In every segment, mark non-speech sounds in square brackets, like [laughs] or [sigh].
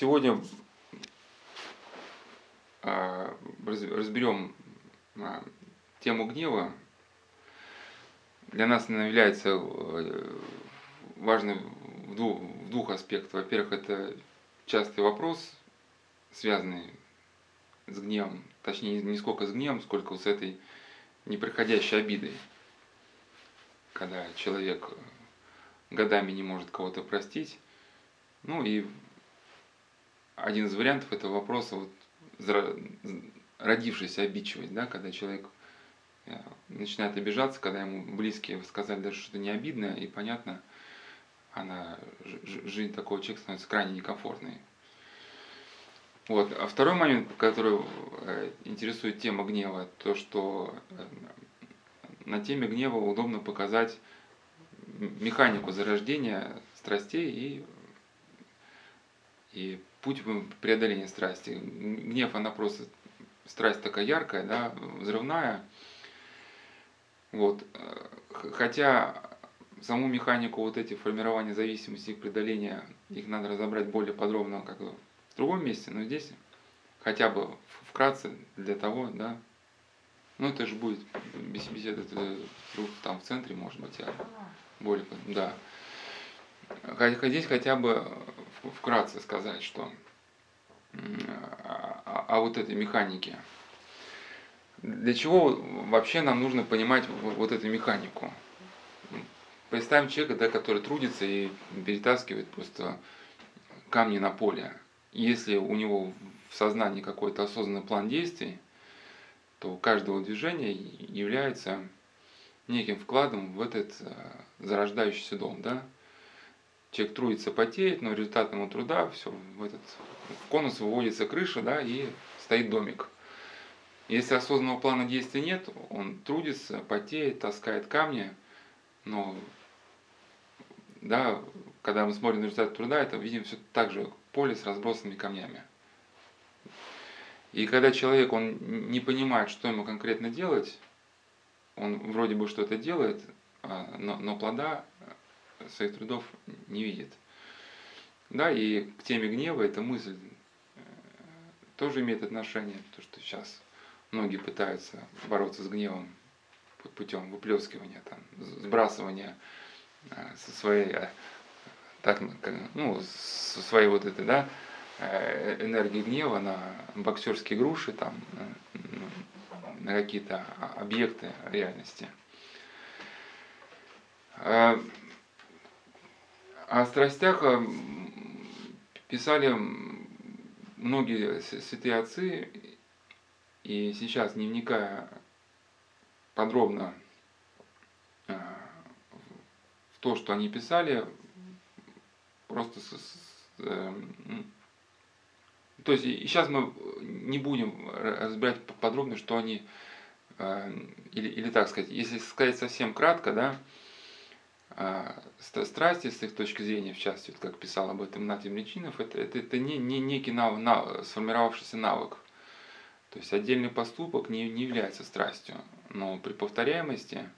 сегодня а, разберем а, тему гнева. Для нас она является э, важной в двух, в двух аспектах. Во-первых, это частый вопрос, связанный с гневом, точнее не сколько с гневом, сколько с этой непроходящей обидой, когда человек годами не может кого-то простить. Ну и один из вариантов этого вопроса вот родившаяся обидчивость, да, когда человек э, начинает обижаться, когда ему близкие сказали даже что-то не обидное, и понятно, она, жизнь такого человека становится крайне некомфортной. Вот. А второй момент, который э, интересует тема гнева, то, что э, на теме гнева удобно показать механику зарождения страстей и, и путь преодоления страсти. Гнев, она просто страсть такая яркая, да, взрывная. Вот. Хотя саму механику вот эти формирования зависимости, их преодоления, их надо разобрать более подробно как в другом месте, но здесь хотя бы вкратце для того, да, ну это же будет беседа там в центре, может быть, а более, да. Здесь хотя бы вкратце сказать, что о, о вот этой механике. Для чего вообще нам нужно понимать вот эту механику? Представим человека, да, который трудится и перетаскивает просто камни на поле. Если у него в сознании какой-то осознанный план действий, то каждого движения является неким вкладом в этот э, зарождающийся дом. Да? Человек трудится, потеет, но результатом его труда все, в этот в конус выводится крыша, да, и стоит домик. Если осознанного плана действия нет, он трудится, потеет, таскает камни, но да, когда мы смотрим на результат труда, это видим все так же поле с разбросанными камнями. И когда человек, он не понимает, что ему конкретно делать, он вроде бы что-то делает, а, но, но плода своих трудов не видит. Да, и к теме гнева эта мысль э, тоже имеет отношение, то что сейчас многие пытаются бороться с гневом путем выплескивания, там, сбрасывания э, со своей, э, так, ну, со своей вот этой, да, энергии гнева на боксерские груши, там, на какие-то объекты реальности. О страстях э, писали многие святые отцы, и сейчас, не вникая подробно э, в то, что они писали, просто с, с, э, то есть и сейчас мы не будем разбирать подробно, что они, или, или так сказать, если сказать совсем кратко, да, страсти, с их точки зрения, в частности, как писал об этом Натим Личинов, это, это, это не, не некий нав, нав, сформировавшийся навык. То есть отдельный поступок не, не является страстью, но при повторяемости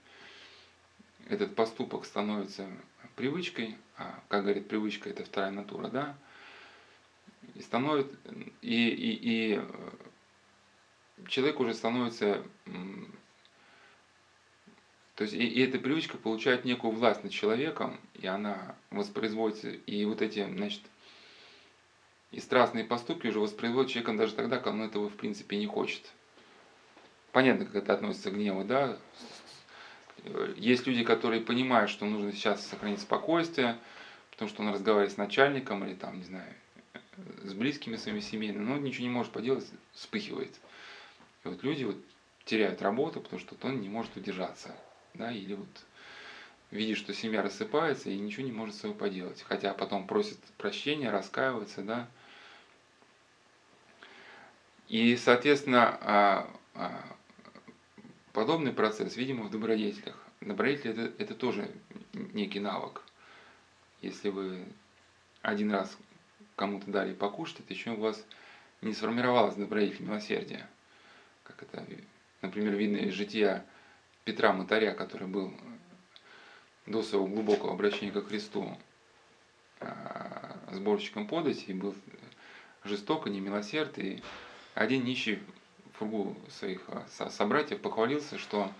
этот поступок становится привычкой, а, как говорит привычка, это вторая натура, да, и становится, и, и, и э, человек уже становится то есть и, и эта привычка получает некую власть над человеком, и она воспроизводится, и вот эти, значит, и страстные поступки уже воспроизводят человеком даже тогда, когда он этого в принципе не хочет. Понятно, как это относится к гневу, да? Есть люди, которые понимают, что нужно сейчас сохранить спокойствие, потому что он разговаривает с начальником или там, не знаю, с близкими своими семейными, но ничего не может поделать, вспыхивает. И вот люди вот теряют работу, потому что он не может удержаться да, или вот видит, что семья рассыпается и ничего не может с собой поделать, хотя потом просит прощения, раскаивается, да. И, соответственно, а, а, подобный процесс, видимо, в добродетелях. Добродетель это, это тоже некий навык. Если вы один раз кому-то дали покушать, это еще у вас не сформировалось добродетель милосердия. Как это, например, видно из жития Петра Мотаря, который был до своего глубокого обращения ко Христу а, сборщиком подати и был жестоко, не милосерд. И один нищий в кругу своих собратьев похвалился, что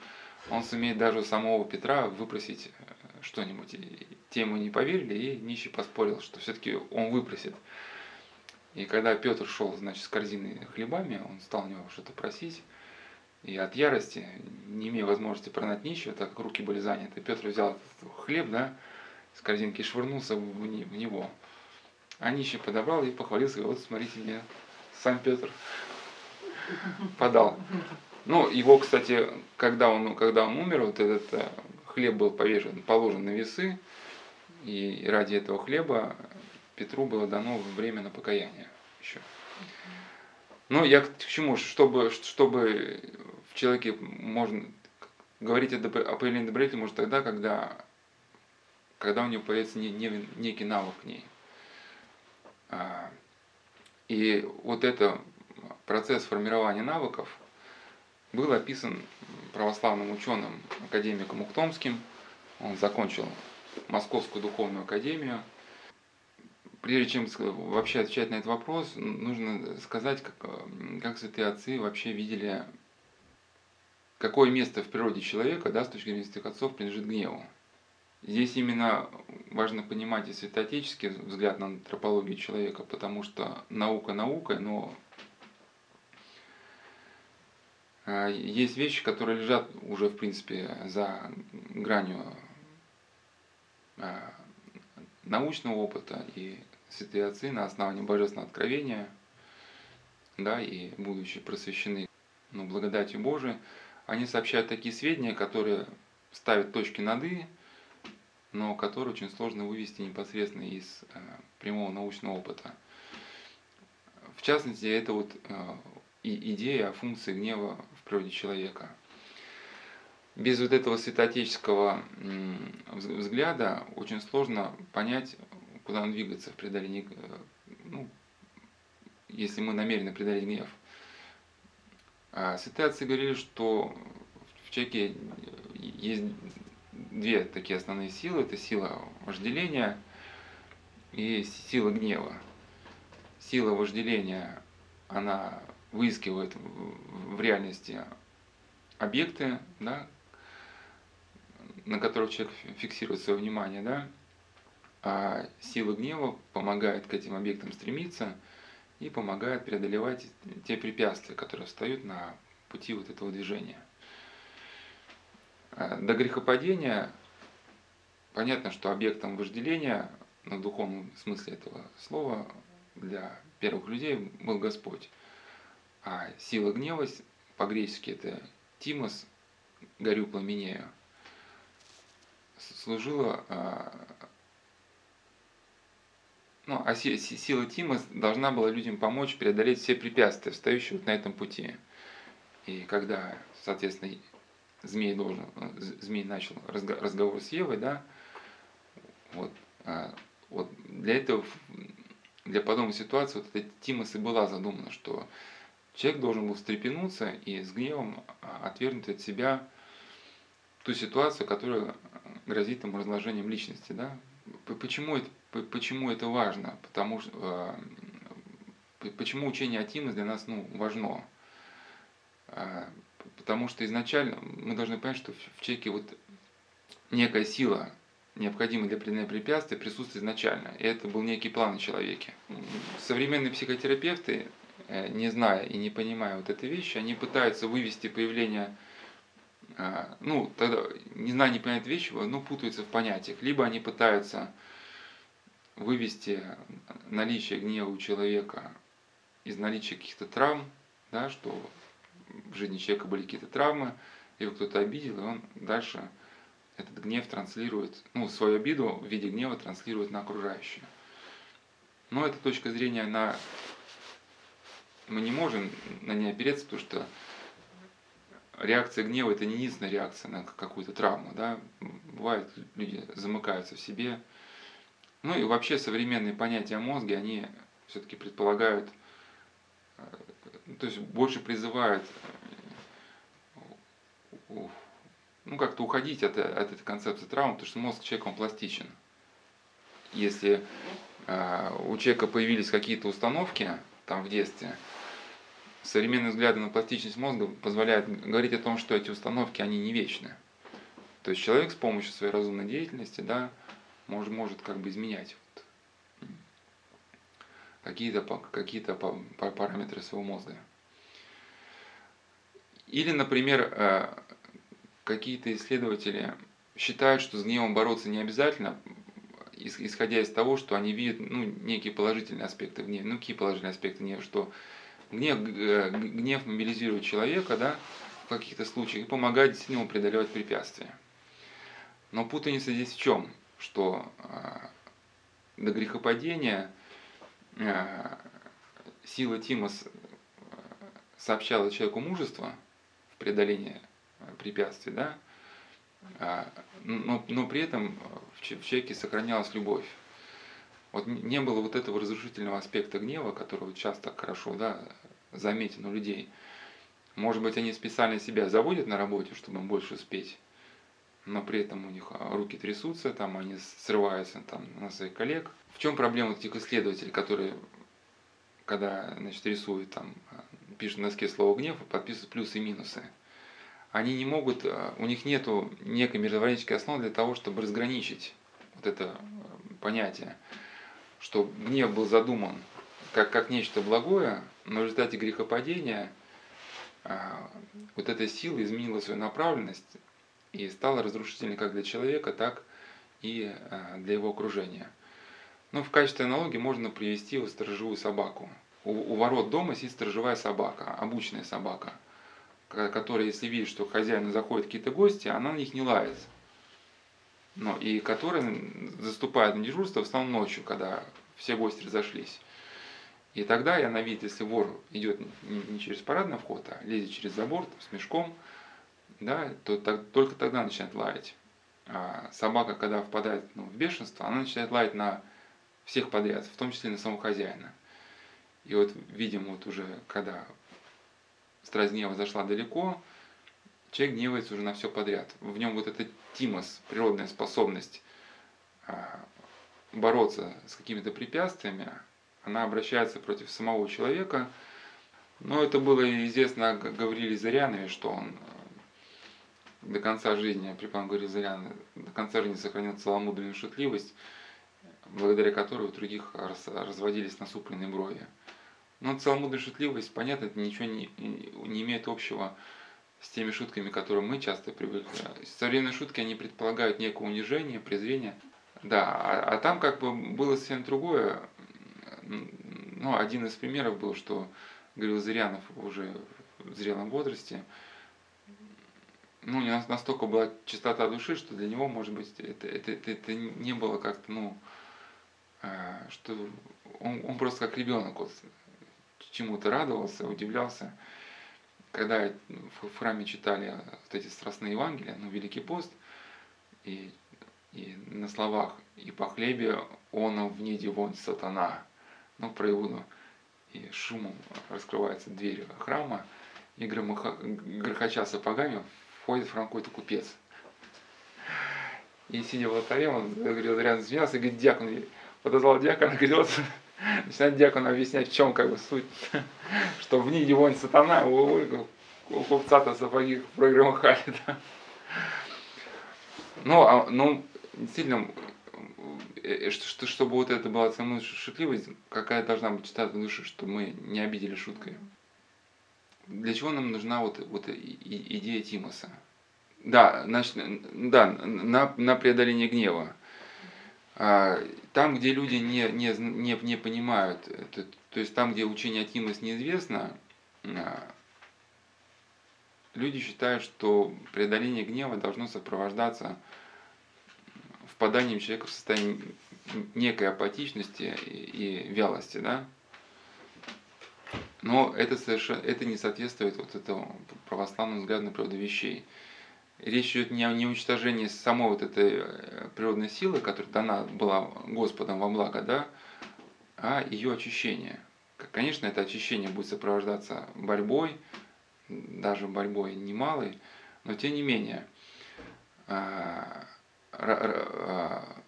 он сумеет даже у самого Петра выпросить э, что-нибудь. И те ему не поверили, и нищий поспорил, что все-таки он выпросит. И когда Петр шел, значит, с корзиной хлебами, он стал у него что-то просить. И от ярости, не имея возможности прогнать нищего, так как руки были заняты, Петр взял хлеб, да, с корзинки и швырнулся в него. А нищий подобрал и похвалился, и вот смотрите мне, сам Петр подал. Ну, его, кстати, когда он, когда он умер, вот этот э, хлеб был повешен, положен на весы, и ради этого хлеба Петру было дано время на покаяние еще. Ну, я к чему? Чтобы, чтобы в человеке можно говорить о, о появлении добродетели может тогда, когда, когда у него появится не, не, некий навык к ней. А, и вот это процесс формирования навыков был описан православным ученым, академиком Ухтомским. Он закончил Московскую духовную академию. Прежде чем вообще отвечать на этот вопрос, нужно сказать, как, как святые отцы вообще видели, какое место в природе человека, да, с точки зрения святых отцов, принадлежит гневу. Здесь именно важно понимать и святоотеческий взгляд на антропологию человека, потому что наука наукой, но а, есть вещи, которые лежат уже, в принципе, за гранью а, научного опыта и святые отцы на основании божественного откровения, да, и будучи просвещены ну, благодатью Божией, они сообщают такие сведения, которые ставят точки над «и», но которые очень сложно вывести непосредственно из э, прямого научного опыта. В частности, это вот э, и идея о функции гнева в природе человека. Без вот этого святоотеческого взгляда очень сложно понять, куда он двигается в преодолении, э, ну, если мы намерены преодолеть гнев. А святые отцы говорили, что в человеке есть две такие основные силы. Это сила вожделения и сила гнева. Сила вожделения, она выискивает в реальности объекты, да, на которых человек фиксирует свое внимание, да, а сила гнева помогает к этим объектам стремиться и помогает преодолевать те препятствия, которые встают на пути вот этого движения. А до грехопадения понятно, что объектом вожделения, на духовном смысле этого слова, для первых людей был Господь. А сила гнева, по-гречески это Тимос, горю пламенею, служила а, ну, а сила Тима должна была людям помочь преодолеть все препятствия, встающие вот на этом пути. И когда, соответственно, змей должен, змей начал разговор с Евой, да, вот, а, вот для этого, для подобной ситуации вот эта Тимос и была задумана, что Человек должен был встрепенуться и с гневом а, отвергнуть от себя ту ситуацию, которая грозит ему разложением личности. Да? Почему, это, почему это важно? Потому что, а, почему учение о для нас ну, важно? А, потому что изначально мы должны понять, что в человеке вот некая сила, необходимая для преодоления препятствий, присутствует изначально. И это был некий план в человеке. Современные психотерапевты Э, не зная и не понимая вот этой вещи, они пытаются вывести появление, ну, тогда, не зная, не понимая вещи, ну, путаются в понятиях. Либо они пытаются вывести наличие гнева у человека из наличия каких-то травм, да, что в жизни человека были какие-то травмы, его кто-то обидел, и он дальше этот гнев транслирует, ну, свою обиду в виде гнева транслирует на окружающее. Но эта точка зрения, она мы не можем на ней опереться, потому что реакция гнева это не единственная реакция на какую-то травму. Да? Бывает, люди замыкаются в себе. Ну и вообще современные понятия о мозге, они все-таки предполагают, э, то есть больше призывают э, ну, как-то уходить от, от этой концепции травмы, потому что мозг человека он пластичен. Если э, у человека появились какие-то установки, там в детстве. Современные взгляды на пластичность мозга позволяют говорить о том, что эти установки, они не вечны. То есть человек с помощью своей разумной деятельности, да, может, может как бы изменять вот какие-то какие параметры своего мозга. Или, например, э, какие-то исследователи считают, что с гневом бороться не обязательно, исходя из того, что они видят ну, некие положительные аспекты гнева. Ну, какие положительные аспекты гнева? Что гнев, э, гнев мобилизирует человека, да, в каких-то случаях и помогает действительно преодолевать препятствия. Но путаница здесь в чем? Что э, до грехопадения э, сила Тимос сообщала человеку мужество в преодолении препятствий, да, а, но, но при этом в человеке сохранялась любовь. Вот не было вот этого разрушительного аспекта гнева, который часто хорошо да, заметен у людей. Может быть, они специально себя заводят на работе, чтобы больше успеть, но при этом у них а, руки трясутся, там они срываются там, на своих коллег. В чем проблема этих исследователей, которые, когда значит, рисуют, там, а, пишут на доске слово гнев, подписывают плюсы и минусы? они не могут, э, у них нет некой мировоззренческой основы для того, чтобы разграничить вот это понятие, что гнев был задуман как, как нечто благое, но в результате грехопадения вот эта сила изменила свою направленность и стала разрушительной как для человека, так и для его окружения. Ну, в качестве аналогии можно привести вот сторожевую собаку. У, у ворот дома сидит сторожевая собака, обученная собака – которая, если видит, что хозяин заходят какие-то гости, она на них не лает. Но, и которая заступает на дежурство в основном ночью, когда все гости разошлись. И тогда я на вид, если вор идет не через парадный вход, а лезет через забор с мешком, да, то так, только тогда начинает лаять. А собака, когда впадает ну, в бешенство, она начинает лаять на всех подряд, в том числе на самого хозяина. И вот, видимо, вот уже когда страсть гнева зашла далеко, человек гневается уже на все подряд. В нем вот эта тимос, природная способность а, бороться с какими-то препятствиями, она обращается против самого человека. Но это было известно Гавриле Зарянове, что он до конца жизни, Припан Гавриле Зарян, до конца жизни сохранил целомудренную шутливость, благодаря которой у других разводились насупленные брови. Но целомудренная шутливость, понятно, это ничего не, не имеет общего с теми шутками, к которым мы часто привыкли. Современные шутки, они предполагают некое унижение, презрение. Да, а, а там как бы было совсем другое. Ну, один из примеров был, что говорил Зырянов уже в зрелом возрасте, ну, не настолько была чистота души, что для него, может быть, это, это, это, это не было как-то, ну, а, что он, он просто как ребенок вот, чему-то радовался, удивлялся. Когда в храме читали вот эти страстные Евангелия, ну, Великий пост, и, и на словах «И по хлебе он в неде вон сатана», ну, про Иуду, и шумом раскрывается дверь храма, и громыха, грохоча сапогами входит в какой-то купец. И сидя в алтаре, он говорил, рядом смеялся, и говорит, дьякон, подозвал дьякона, говорит, [laughs] начинает дьякон объяснять, в чем как бы суть, [laughs] что в ней его сатана, у, у купца-то сапоги прогромыхали, [laughs] да. Ну, а, ну, действительно, э, что, чтобы вот это была самая шутливость, какая должна быть чистота души, чтобы мы не обидели шуткой. Для чего нам нужна вот, вот идея Тимоса? Да, значит, да, на, на преодоление гнева. А, там, где люди не, не, не, не понимают, это, то есть там, где учение Атимас неизвестно, а, люди считают, что преодоление гнева должно сопровождаться впаданием человека в состояние некой апатичности и, и вялости, да? Но это, совершенно, это не соответствует вот этому православному взгляду на природу вещей речь идет не о неуничтожении самой вот этой э, природной силы, которая дана была Господом во благо, да, а ее очищение. Конечно, это очищение будет сопровождаться борьбой, даже борьбой немалой, но тем не менее, а, а,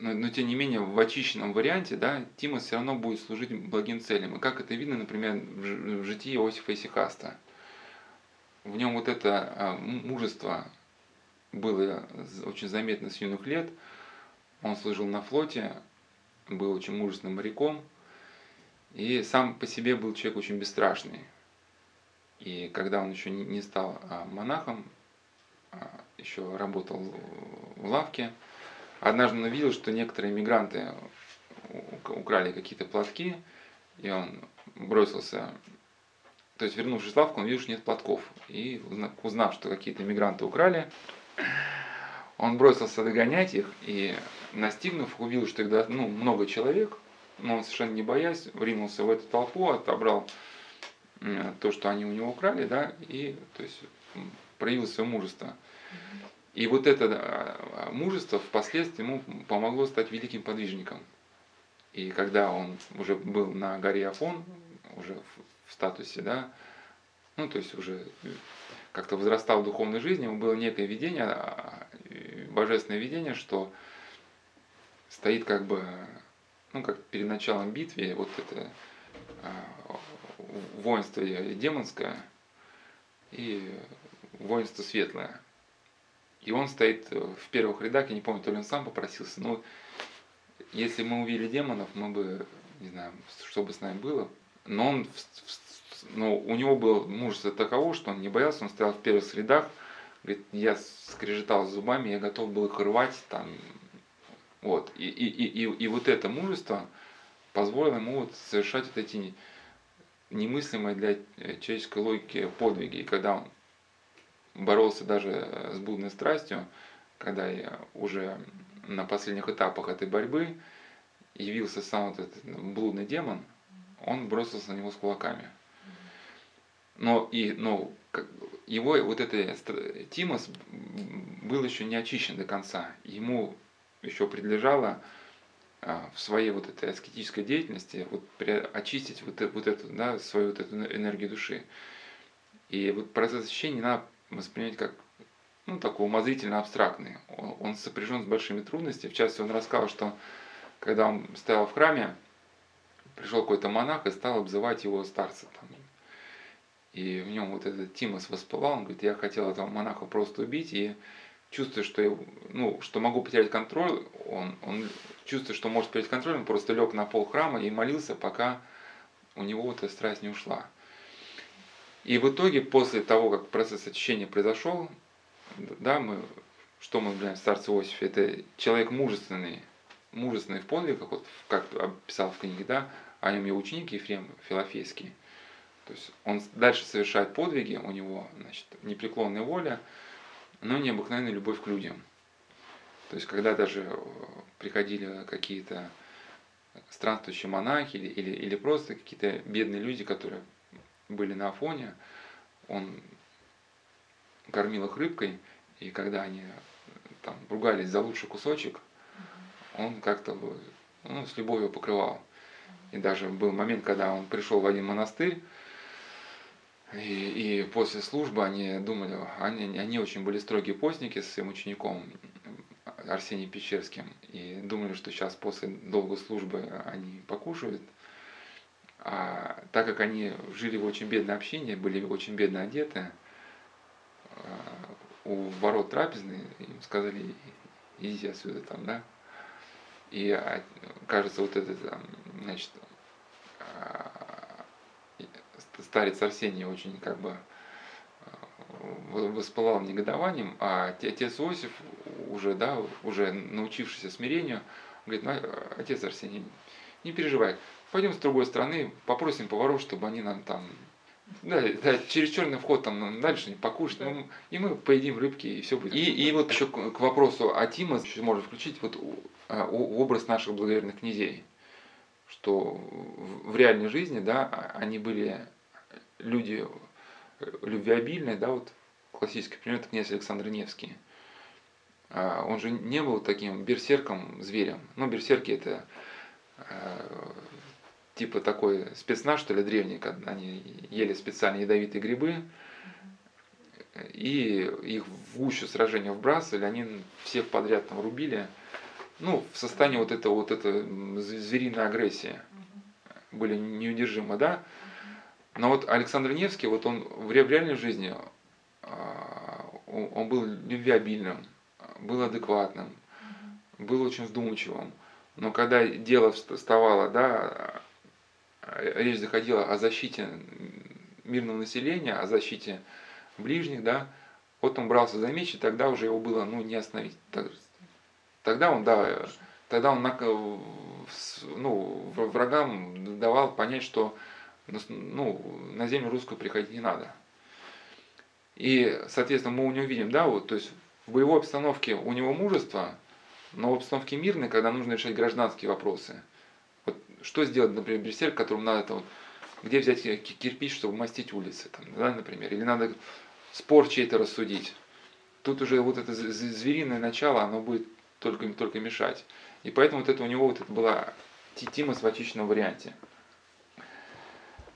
но, но тем не менее в очищенном варианте, да, Тимос все равно будет служить благим целям. И как это видно, например, в житии Иосифа Исихаста. В нем вот это а, мужество было очень заметно с юных лет. Он служил на флоте, был очень мужественным моряком, и сам по себе был человек очень бесстрашный. И когда он еще не стал а, монахом, а, еще работал в лавке, Однажды он увидел, что некоторые мигранты украли какие-то платки, и он бросился, то есть вернувшись в лавку, он видел, что нет платков. И узнав, что какие-то мигранты украли, он бросился догонять их, и настигнув, увидел, что их ну, много человек, но он совершенно не боясь, ринулся в эту толпу, отобрал то, что они у него украли, да, и то есть проявил свое мужество. И вот это а, мужество впоследствии ему помогло стать великим подвижником. И когда он уже был на горе Афон, уже в статусе, да, ну, то есть уже как-то возрастал в духовной жизни, ему было некое видение, а, божественное видение, что стоит как бы, ну, как перед началом битвы, вот это а, воинство демонское и воинство светлое. И он стоит э, в первых рядах, я не помню, то ли он сам попросился, но если мы увидели демонов, мы бы, не знаю, что бы с нами было. Но он, но у него было мужество таково, что он не боялся, он стоял в первых рядах, говорит, я скрежетал зубами, я готов был их рвать там. Вот. И, и, и, и, и вот это мужество позволило ему вот совершать вот эти немыслимые для э, человеческой логики подвиги. И когда он боролся даже с блудной страстью, когда я уже на последних этапах этой борьбы явился сам вот этот блудный демон, он бросился на него с кулаками. Но, и, но его вот это Тимос был еще не очищен до конца. Ему еще предлежало а, в своей вот этой аскетической деятельности вот, очистить вот, вот эту, да, свою вот эту энергию души. И вот процесс очищения надо воспринять как ну, такой умозрительно абстрактный. Он, он сопряжен с большими трудностями. В частности, он рассказал, что когда он стоял в храме, пришел какой-то монах и стал обзывать его старца. Там. И в нем вот этот Тимос воспылал, он говорит, я хотел этого монаха просто убить, и чувствуя, что, я, ну, что могу потерять контроль, он, он чувствуя, что может потерять контроль, он просто лег на пол храма и молился, пока у него вот эта страсть не ушла. И в итоге, после того, как процесс очищения произошел, да, мы, что мы знаем в старце Иосифе, это человек мужественный, мужественный в подвигах, вот как описал в книге, да, о нем его ученик Ефрем Филофейский. То есть он дальше совершает подвиги, у него значит, непреклонная воля, но необыкновенная любовь к людям. То есть когда даже э, приходили какие-то странствующие монахи или, или, или просто какие-то бедные люди, которые были на Афоне, он кормил их рыбкой, и когда они там ругались за лучший кусочек, он как-то ну, с любовью покрывал. И даже был момент, когда он пришел в один монастырь, и, и после службы они думали, они, они очень были строгие постники с своим учеником Арсением Печерским, и думали, что сейчас после долгой службы они покушают – а так как они жили в очень бедной общине, были очень бедно одеты, а, у ворот трапезной им сказали, идите отсюда там, да. И а, кажется, вот этот, значит, а, старец Арсений очень как бы воспылал негодованием, а отец Иосиф уже, да, уже научившийся смирению, говорит, ну, отец Арсений, не переживай, пойдем с другой стороны, попросим поваров, чтобы они нам там да, да, через черный вход там дальше не покушать, да. ну, и мы поедим рыбки, и все будет. И, и вот еще к, к вопросу о Тима еще можно включить вот а, образ наших благоверных князей, что в реальной жизни, да, а, они были люди любвеобильные, да, вот классический пример это князь Александр Невский. А, он же не был таким берсерком, зверем. Ну, берсерки это типа такой спецназ, что ли, древний, когда они ели специальные ядовитые грибы, и их в гущу сражения вбрасывали, они всех подряд там рубили, ну, в состоянии вот этого вот это звериной агрессии были неудержимы, да. Но вот Александр Невский, вот он в реальной жизни, а, он был любвеобильным, был адекватным, был очень вдумчивым. Но когда дело вставало, да, речь заходила о защите мирного населения, о защите ближних, да, вот он брался за меч, и тогда уже его было ну, не остановить. Тогда он, да, тогда он ну, врагам давал понять, что ну, на землю русскую приходить не надо. И, соответственно, мы у него видим, да, вот, то есть в боевой обстановке у него мужество, но в обстановке мирной, когда нужно решать гражданские вопросы. Что сделать, например, берсерк, которому надо там, где взять кирпич, чтобы мастить улицы, там, да, например, или надо спор чей-то рассудить. Тут уже вот это звериное начало, оно будет только, только мешать. И поэтому вот это у него вот это была Тимос в очищенном варианте.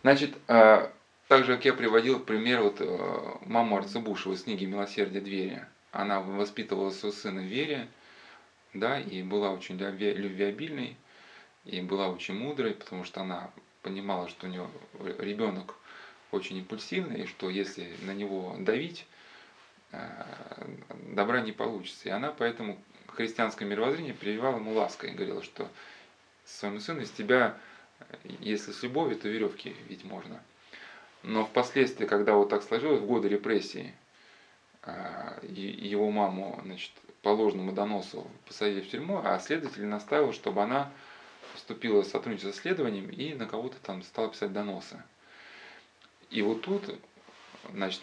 Значит, э, так же, как я приводил пример вот э, маму Арцебушева из книги «Милосердие двери». Она воспитывала своего сына в вере, да, и была очень любвеобильной, и была очень мудрой, потому что она понимала, что у нее ребенок очень импульсивный, и что если на него давить, э, добра не получится. И она поэтому христианское мировоззрение прививала ему лаской и говорила, что своему сыну из тебя, если с любовью, то веревки ведь можно. Но впоследствии, когда вот так сложилось, в годы репрессии, э, его маму значит, по ложному доносу посадили в тюрьму, а следователь настаивал, чтобы она вступила в сотрудничество с следованием и на кого-то там стала писать доносы. И вот тут, значит,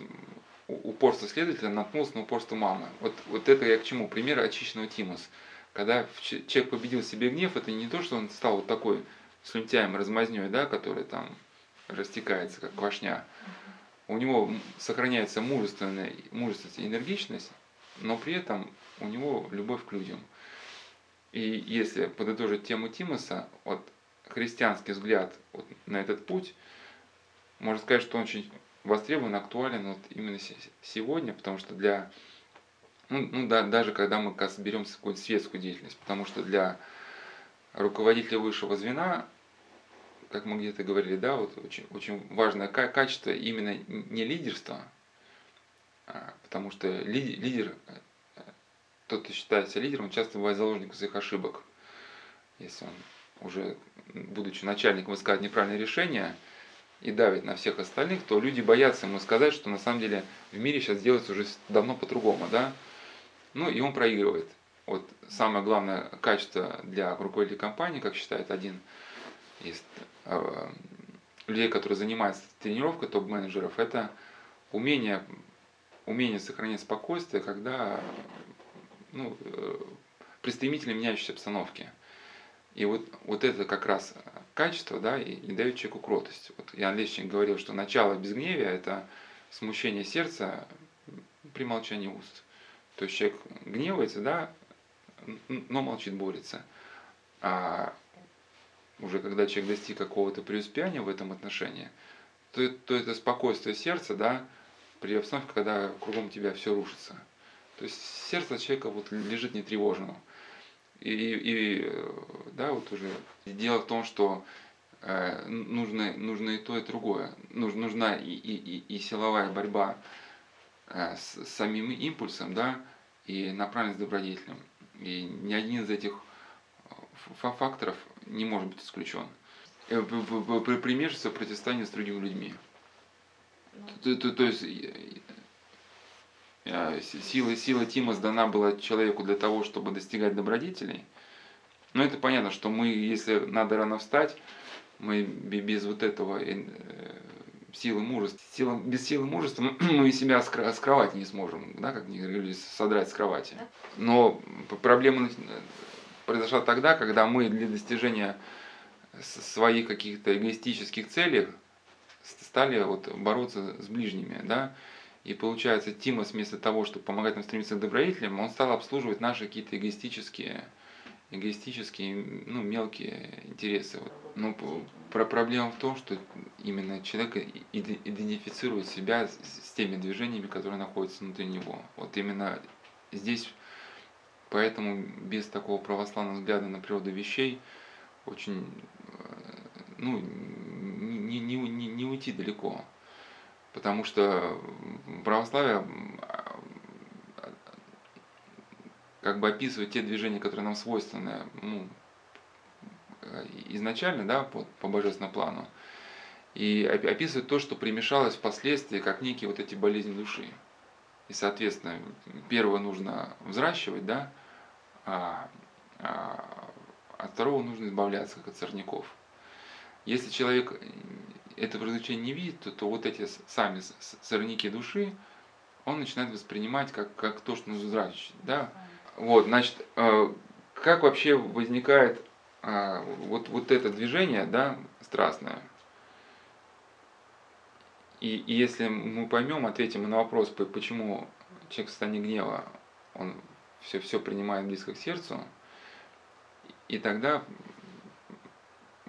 упорство следователя наткнулся на упорство мамы. Вот, вот это я к чему? Пример очищенного Тимус. Когда человек победил себе гнев, это не то, что он стал вот такой слюнтяем, размазней, да, который там растекается, как квашня. У него сохраняется мужественная, мужественность и энергичность, но при этом у него любовь к людям. И если подытожить тему Тимоса, вот христианский взгляд вот на этот путь – можно сказать, что он очень востребован, актуален вот именно сегодня, потому что для, ну, ну да, даже когда мы беремся какую-то светскую деятельность, потому что для руководителя высшего звена, как мы где-то говорили, да, вот очень, очень важное качество именно не лидерство, а, потому что лидер, тот, кто считается лидером, часто бывает заложником своих ошибок. Если он уже, будучи начальником, искать неправильное решение – и давит на всех остальных, то люди боятся ему сказать, что на самом деле в мире сейчас делается уже давно по-другому, да. Ну и он проигрывает. Вот самое главное качество для руководителя компании, как считает один из э, людей, которые занимаются тренировкой топ-менеджеров, это умение, умение сохранять спокойствие, когда ну, э, при стремительно меняющейся обстановке. И вот, вот это как раз качество, да, и, и дает человеку кротость. Вот Ян Лещин говорил, что начало безгневия – это смущение сердца при молчании уст. То есть человек гневается, да, но молчит, борется. А уже когда человек достиг какого-то преуспеяния в этом отношении, то, то это спокойствие сердца, да, при обстановке, когда кругом тебя все рушится. То есть сердце человека вот лежит нетревожным. И, и да, вот уже дело в том, что э, нужно, нужно и то, и другое. Нуж, нужна и, и, и силовая борьба э, с самим импульсом, да, и направленность добродетелем. И ни один из этих э, факторов не может быть исключен. Э, Примешивается противостояние с другими людьми. Ну. То, то, то есть Э, сила, сила Тима сдана была человеку для того, чтобы достигать добродетелей. Но это понятно, что мы, если надо рано встать, мы без вот этого э, силы мужества, сила, без силы мужества мы [clears throat] себя с кровати не сможем, да, как говорили, содрать с кровати. Но проблема произошла тогда, когда мы для достижения своих каких-то эгоистических целей стали вот бороться с ближними, да, и получается, Тимос вместо того, чтобы помогать нам стремиться к добродетелям, он стал обслуживать наши какие-то эгоистические, эгоистические, ну, мелкие интересы. Но про проблема в том, что именно человек идентифицирует себя с теми движениями, которые находятся внутри него. Вот именно здесь Поэтому без такого православного взгляда на природу вещей очень, э, ну, не, не, не, не уйти далеко. Потому что православие как бы описывает те движения, которые нам свойственны ну, изначально, да, по, по божественному плану, и описывает то, что примешалось впоследствии, как некие вот эти болезни души. И, соответственно, первое нужно взращивать, да, а, а от второго нужно избавляться, как от сорняков. Если человек этого развлечения не видит, то, то вот эти сами сорняки души, он начинает воспринимать как, как то, что нужно взращивать. Да? Вот, значит, э, как вообще возникает э, вот, вот это движение, да, страстное? И, и если мы поймем, ответим на вопрос, почему человек в состоянии гнева, он все, все принимает близко к сердцу, и тогда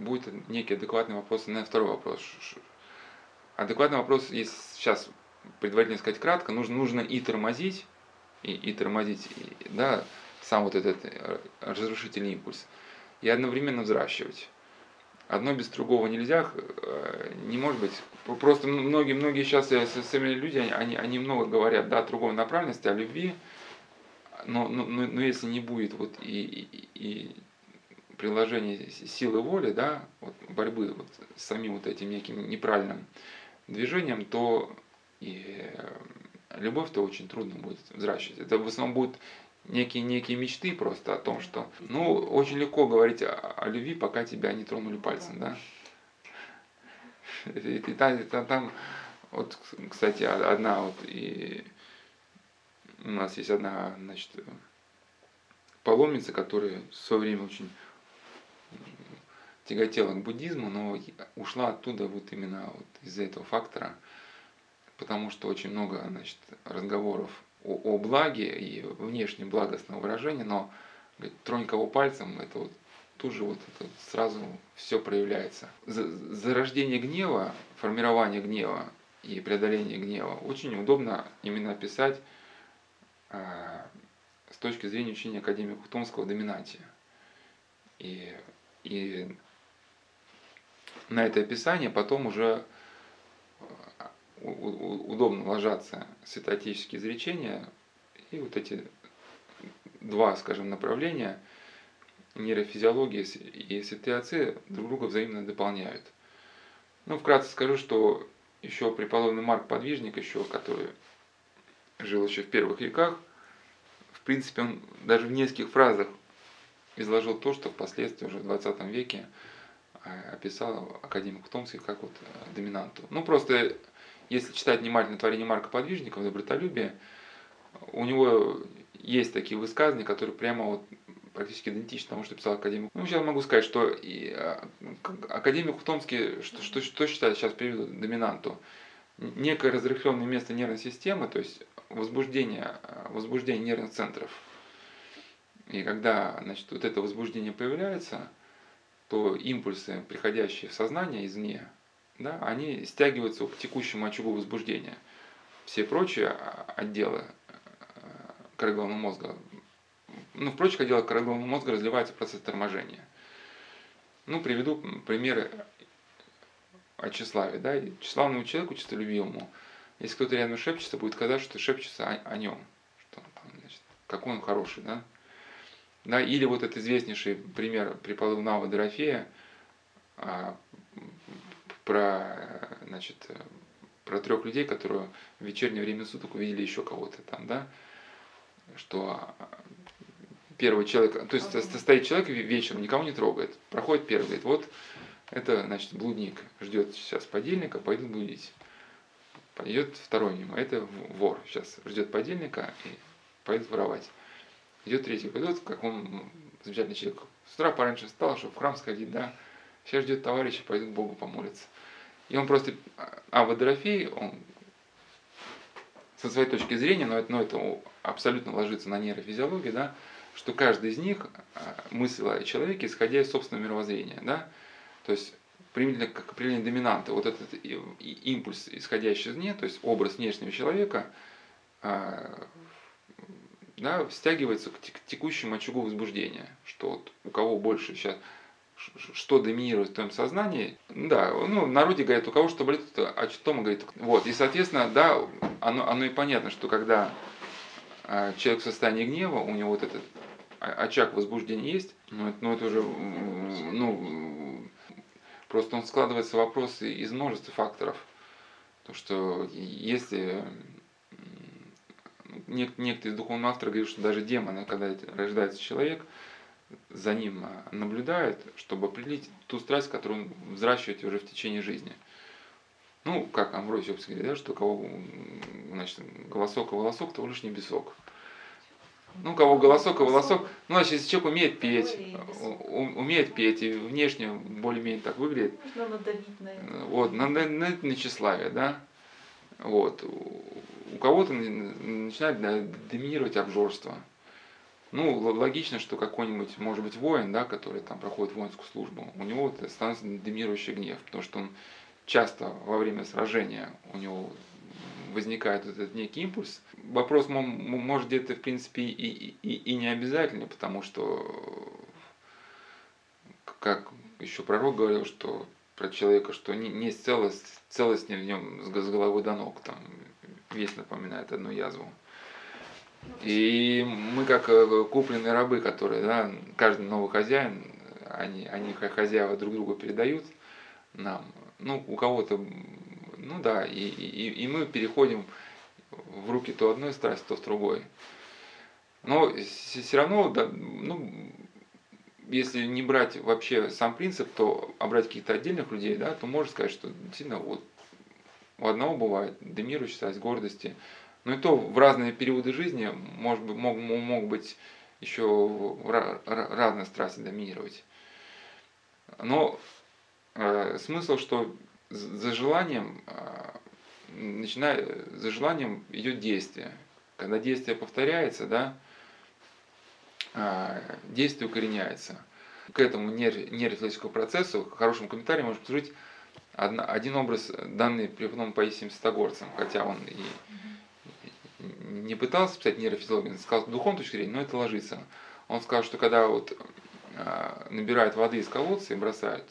будет некий адекватный вопрос на второй вопрос. Адекватный вопрос, если сейчас предварительно сказать кратко, нужно, нужно и тормозить, и, и тормозить, и, да, сам вот этот э, разрушительный импульс, и одновременно взращивать. Одно без другого нельзя, э, не может быть. Просто многие-многие сейчас современные люди, они, они много говорят, да, о другой направленности, о любви, но, но, но, но если не будет вот и, и, и приложение силы воли, да, вот борьбы вот с самим вот этим неким неправильным движением, то и любовь-то очень трудно будет взращивать. Это в основном будут некие, некие мечты просто о том, что, ну, очень легко говорить о, о любви, пока тебя не тронули пальцем, да. [laughs] И, и, и, там, там, вот, кстати, одна вот, и у нас есть одна, значит, паломница, которая в свое время очень тяготела к буддизму, но ушла оттуда вот именно вот из-за этого фактора, потому что очень много значит, разговоров о, о благе и внешнем благостном выражении, но говорит, тронь кого пальцем, это вот тут же вот это сразу все проявляется. Зарождение гнева, формирование гнева и преодоление гнева очень удобно именно описать э, с точки зрения учения Академии Хутомского доминантия. И, и на это описание потом уже э, удобно ложатся святоотеческие изречения и вот эти два, скажем, направления нейрофизиологии и святые друг друга взаимно дополняют. Ну, вкратце скажу, что еще преподобный Марк Подвижник, еще, который жил еще в первых веках, в принципе, он даже в нескольких фразах изложил то, что впоследствии уже в 20 веке описал академик Томский как вот э, доминанту. Ну просто, если читать внимательно творение Марка Подвижника в добротолюбие, у него есть такие высказывания, которые прямо вот практически идентичны тому, что писал академик. Ну, сейчас могу сказать, что и, а, академик Томский, что, что, что считает, сейчас приведу доминанту, некое разрыхленное место нервной системы, то есть возбуждение, возбуждение нервных центров. И когда значит, вот это возбуждение появляется, то импульсы, приходящие в сознание извне, да, они стягиваются к текущему очагу возбуждения. Все прочие отделы э, коры головного мозга, ну, в прочих отделах коры головного мозга разливается процесс торможения. Ну, приведу примеры о тщеславии. Да? Тщеславному человеку, честолюбивому, если кто-то рядом шепчется, будет казаться, что шепчется о, о нем, что значит, какой он хороший. Да? Да, или вот этот известнейший пример преподобного Дорофея а, про, значит, про трех людей, которые в вечернее время суток увидели еще кого-то там, да, что первый человек, то есть стоит человек вечером, никого не трогает, проходит первый, говорит, вот это, значит, блудник, ждет сейчас подельника, пойдет блудить. Пойдет второй мимо, это вор, сейчас ждет подельника и пойдет воровать. Идет третий пойдет, как он замечательный человек. С утра пораньше встал, чтобы в храм сходить, да. Сейчас ждет товарища, пойдет Богу помолиться. И он просто, а Водорофей, он со своей точки зрения, но это, но это абсолютно ложится на нейрофизиологию, да, что каждый из них а, мыслил о человеке, исходя из собственного мировоззрения. Да? То есть, применительно к определению доминанта, вот этот импульс, исходящий извне, то есть образ внешнего человека, а, да, стягивается к текущему очагу возбуждения, что вот у кого больше сейчас что доминирует в твоем сознании, да, ну, в народе говорят, у кого что болит, что мы говорит, вот, и, соответственно, да, оно, оно и понятно, что когда а, человек в состоянии гнева, у него вот этот очаг возбуждения есть, но это, ну, это уже, ну, просто он складывается вопросы из множества факторов. То, что если некоторые из духовных авторов говорят, что даже демоны, когда рождается человек, за ним а, наблюдают, чтобы определить ту страсть, которую он взращивает уже в течение жизни. Ну, как Амбросий говорит, да, что кого, значит, голосок и волосок, того лишь не бесок. Ну, кого голосок и волосок. Ну, значит, если человек умеет петь, умеет петь, и внешне более-менее так выглядит. Можно надавить на это. Вот, на, на, на, на тщеславие, да. Вот. У кого-то начинает доминировать обжорство. Ну, логично, что какой-нибудь, может быть, воин, да, который там проходит воинскую службу, у него вот становится доминирующий гнев, потому что он часто во время сражения у него возникает вот этот некий импульс. Вопрос может где-то, в принципе, и, и, и не обязательный, потому что, как еще пророк говорил, что про человека, что не, не целость, целость не в нем с головы до ног, там весь напоминает одну язву. И мы как э, купленные рабы, которые, да, каждый новый хозяин, они, они хозяева друг другу передают нам. Ну, у кого-то ну да, и, и, и мы переходим в руки то одной страсти, то в другой. Но все равно, да, ну, если не брать вообще сам принцип, то а брать каких-то отдельных людей, да, то можно сказать, что действительно вот у одного бывает доминирующая страсть гордости. Но и то в разные периоды жизни может мог, мог быть еще разные страсти доминировать. Но э, смысл, что за желанием, а, начинает, за желанием идет действие. Когда действие повторяется, да, а, действие укореняется. К этому нейрофилософскому процессу хорошим комментарием может послужить один образ, данный преподобным Паисием Стогорцем, хотя он и не пытался писать нейрофизиологию, он сказал с духовной точки зрения, но это ложится. Он сказал, что когда вот а, набирают воды из колодца и бросают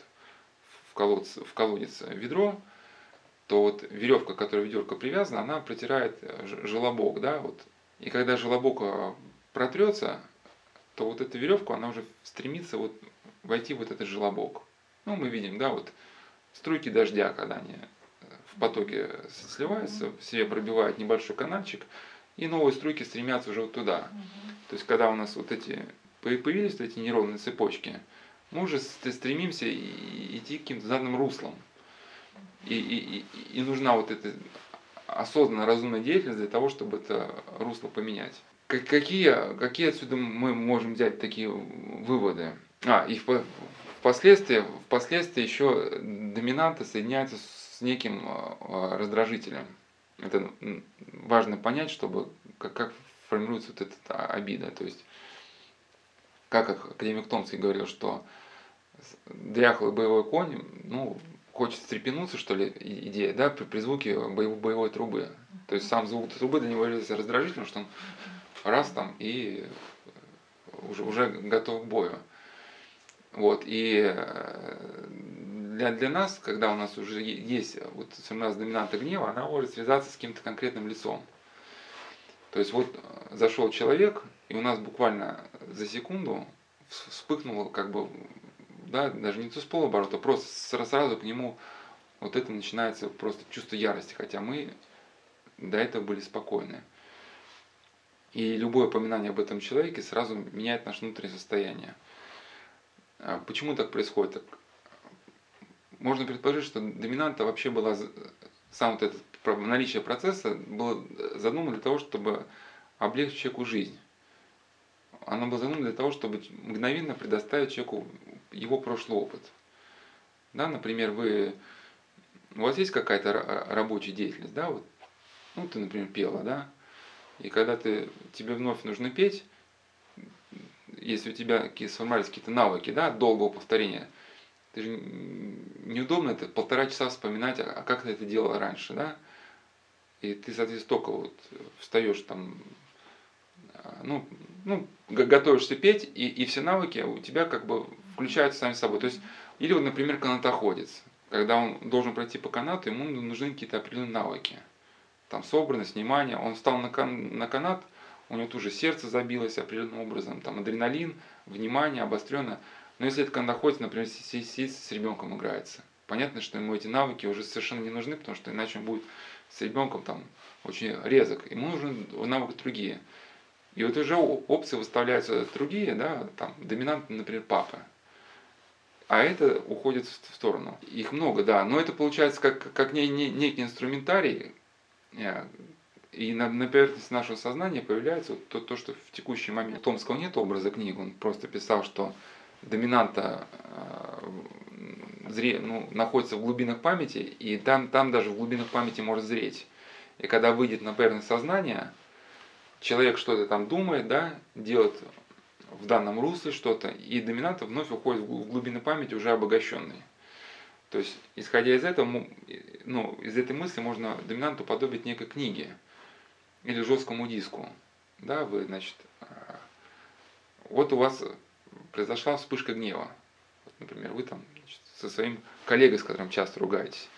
в, колодец, в колодец ведро, то вот веревка, которая ведерко привязана, она протирает э, желобок, да, вот. И когда желобок э, протрется, то вот эта веревка, она уже стремится вот войти в вот этот желобок. Ну, мы видим, да, вот струйки дождя, когда они э, в потоке сливаются, в себе пробивают небольшой канальчик, и новые струйки стремятся уже вот туда. То есть, когда у нас вот эти появились вот эти неровные цепочки, мы уже стремимся идти каким-то заданным руслом. И, и, и нужна вот эта осознанная, разумная деятельность для того, чтобы это русло поменять. Какие, какие отсюда мы можем взять такие выводы? А, и впоследствии, впоследствии еще доминанты соединяются с неким а, раздражителем. Это важно понять, чтобы как, как формируется вот эта обида. То есть, как академик Томский говорил, что дряхлый боевой конь, ну, хочет встрепенуться, что ли, идея, да, при, при звуке боевой, боевой трубы. То есть сам звук трубы для него является раздражительным, что он раз там и уже, уже готов к бою. Вот, и э, для, для нас, когда у нас уже есть вот у нас доминанта гнева, она может связаться с каким-то конкретным лицом. То есть вот э, зашел человек, и у нас буквально за секунду вспыхнуло как бы да, даже не то с полоборота, просто сразу к нему вот это начинается просто чувство ярости, хотя мы до этого были спокойны. И любое упоминание об этом человеке сразу меняет наше внутреннее состояние. А почему так происходит? Можно предположить, что доминанта вообще была, сам вот этот наличие процесса было задумано для того, чтобы облегчить человеку жизнь. Оно было задумано для того, чтобы мгновенно предоставить человеку его прошлый опыт. Да, например, вы, у вас есть какая-то рабочая деятельность, да, вот, ну, ты, например, пела, да, и когда ты, тебе вновь нужно петь, если у тебя сформировались какие-то навыки, да, долгого повторения, ты же неудобно это полтора часа вспоминать, а как ты это делал раньше, да, и ты, соответственно, только вот встаешь там а, ну, ну, готовишься петь, и, и все навыки у тебя как бы включаются сами собой. То есть, или вот, например, канатоходец. Когда он должен пройти по канату, ему нужны какие-то определенные навыки. Там собранность, внимание. Он встал на, кан на канат, у него тут же сердце забилось определенным образом, там адреналин, внимание обостренное. Но если это канатоходец, например, сидит с ребенком играется, понятно, что ему эти навыки уже совершенно не нужны, потому что иначе он будет с ребенком там очень резок. Ему нужны навыки другие. И вот уже опции выставляются другие, да, там, доминантный, например, папа. А это уходит в сторону. Их много, да, но это получается как, как не, не, некий инструментарий, э, и на, на поверхности нашего сознания появляется то, то, что в текущий момент. Томского нет образа книги, он просто писал, что доминанта э, зре, ну, находится в глубинах памяти, и там, там даже в глубинах памяти может зреть. И когда выйдет на поверхность сознания, человек что-то там думает, да, делает в данном русле что-то, и доминанта вновь уходит в глубины памяти уже обогащенный. То есть, исходя из этого, ну, из этой мысли можно доминанту подобить некой книге или жесткому диску. Да, вы, значит, а, вот у вас произошла вспышка гнева. Вот, например, вы там значит, со своим коллегой, с которым часто ругаетесь.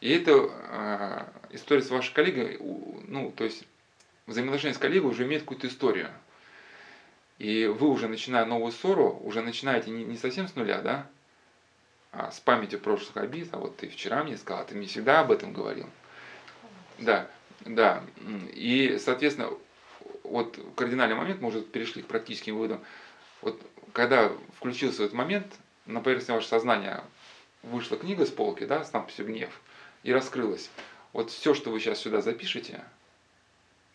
И эта э, история с вашей коллегой, ну, то есть взаимоотношения с коллегой уже имеют какую-то историю. И вы уже начиная новую ссору, уже начинаете не, не совсем с нуля, да, а с памятью прошлых обид, а вот ты вчера мне сказал, ты мне всегда об этом говорил. Да, да. И, соответственно, вот кардинальный момент, мы уже перешли к практическим выводам. Вот когда включился этот момент, на поверхности вашего сознания вышла книга с полки, да, с надписью «Гнев», и раскрылась. Вот все, что вы сейчас сюда запишете,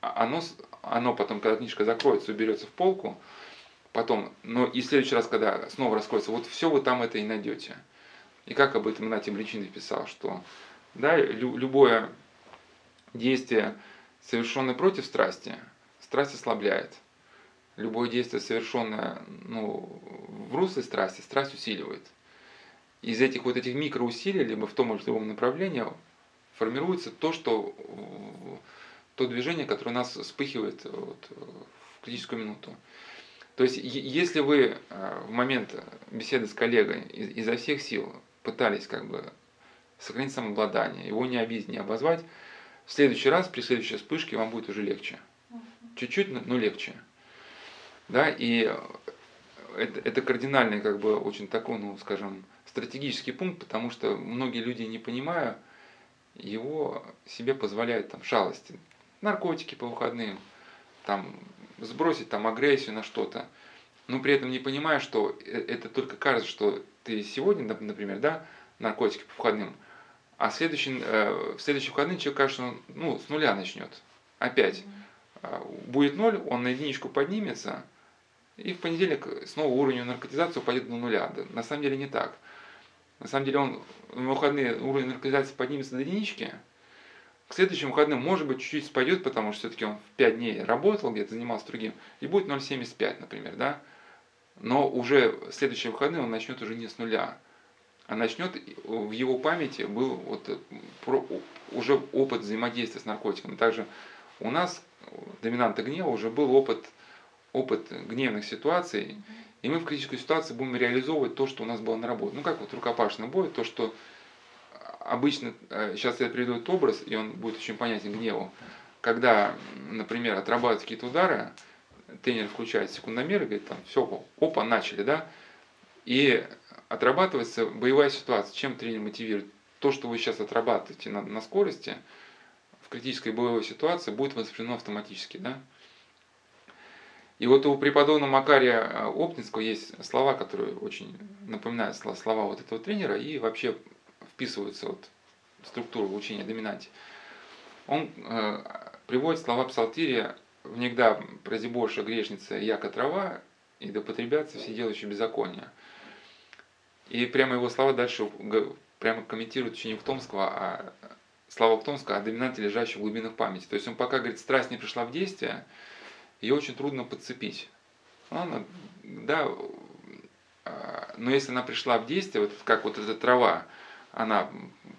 а оно, оно потом, когда книжка закроется, уберется в полку, потом, но и в следующий раз, когда снова раскроется, вот все вы там это и найдете. И как об этом Игнатий Бличинов писал, что да, лю, любое действие, совершенное против страсти, страсть ослабляет. Любое действие, совершенное ну, в русле страсти, страсть усиливает. Из этих вот этих микроусилий, либо в том или другом направлении, формируется то, что то движение, которое у нас вспыхивает вот, в критическую минуту. То есть, если вы э, в момент беседы с коллегой изо всех сил пытались как бы сохранить самообладание, его не обидеть, не обозвать, в следующий раз, при следующей вспышке вам будет уже легче. Чуть-чуть, но легче. Да, и это, это кардинальный, как бы, очень такой, ну, скажем, стратегический пункт, потому что многие люди, не понимая, его себе позволяют там шалости наркотики по выходным, там, сбросить там агрессию на что-то, но при этом не понимая, что э, это только кажется, что ты сегодня, например, да, наркотики по выходным, а следующий, э, в следующий выходные человек кажется, он, ну, с нуля начнет. Опять. Mm-hmm. Будет ноль, он на единичку поднимется, и в понедельник снова уровень наркотизации упадет до нуля. На самом деле не так. На самом деле он на выходные уровень наркотизации поднимется до единички, к следующим выходным, может быть, чуть-чуть спадет, потому что все-таки он в 5 дней работал, где-то занимался другим, и будет 0,75, например, да? Но уже в следующие выходные он начнет уже не с нуля, а начнет, в его памяти был вот уже опыт взаимодействия с наркотиками. Также у нас, доминанта гнева, уже был опыт, опыт гневных ситуаций, и мы в критической ситуации будем реализовывать то, что у нас было на работе. Ну, как вот рукопашный бой, то, что обычно, э, сейчас я приведу этот образ, и он будет очень понятен гневу. Когда, например, отрабатывают какие-то удары, тренер включает секундомер и говорит, там, все, опа, начали, да, и отрабатывается боевая ситуация. Чем тренер мотивирует? То, что вы сейчас отрабатываете на, на скорости, в критической боевой ситуации будет воспринято автоматически, да. И вот у преподобного Макария э, Оптинского есть слова, которые очень напоминают слова вот этого тренера и вообще вписываются вот в структуру учения доминанте. Он э, приводит слова Псалтирия «Внегда прозибоша грешница яко трава, и да потребятся все делающие беззакония». И прямо его слова дальше прямо комментирует ученик Томского, а слова Томского о доминанте, лежащей в глубинах памяти. То есть он пока говорит, страсть не пришла в действие, ее очень трудно подцепить. Она, да, а, но если она пришла в действие, вот как вот эта трава, она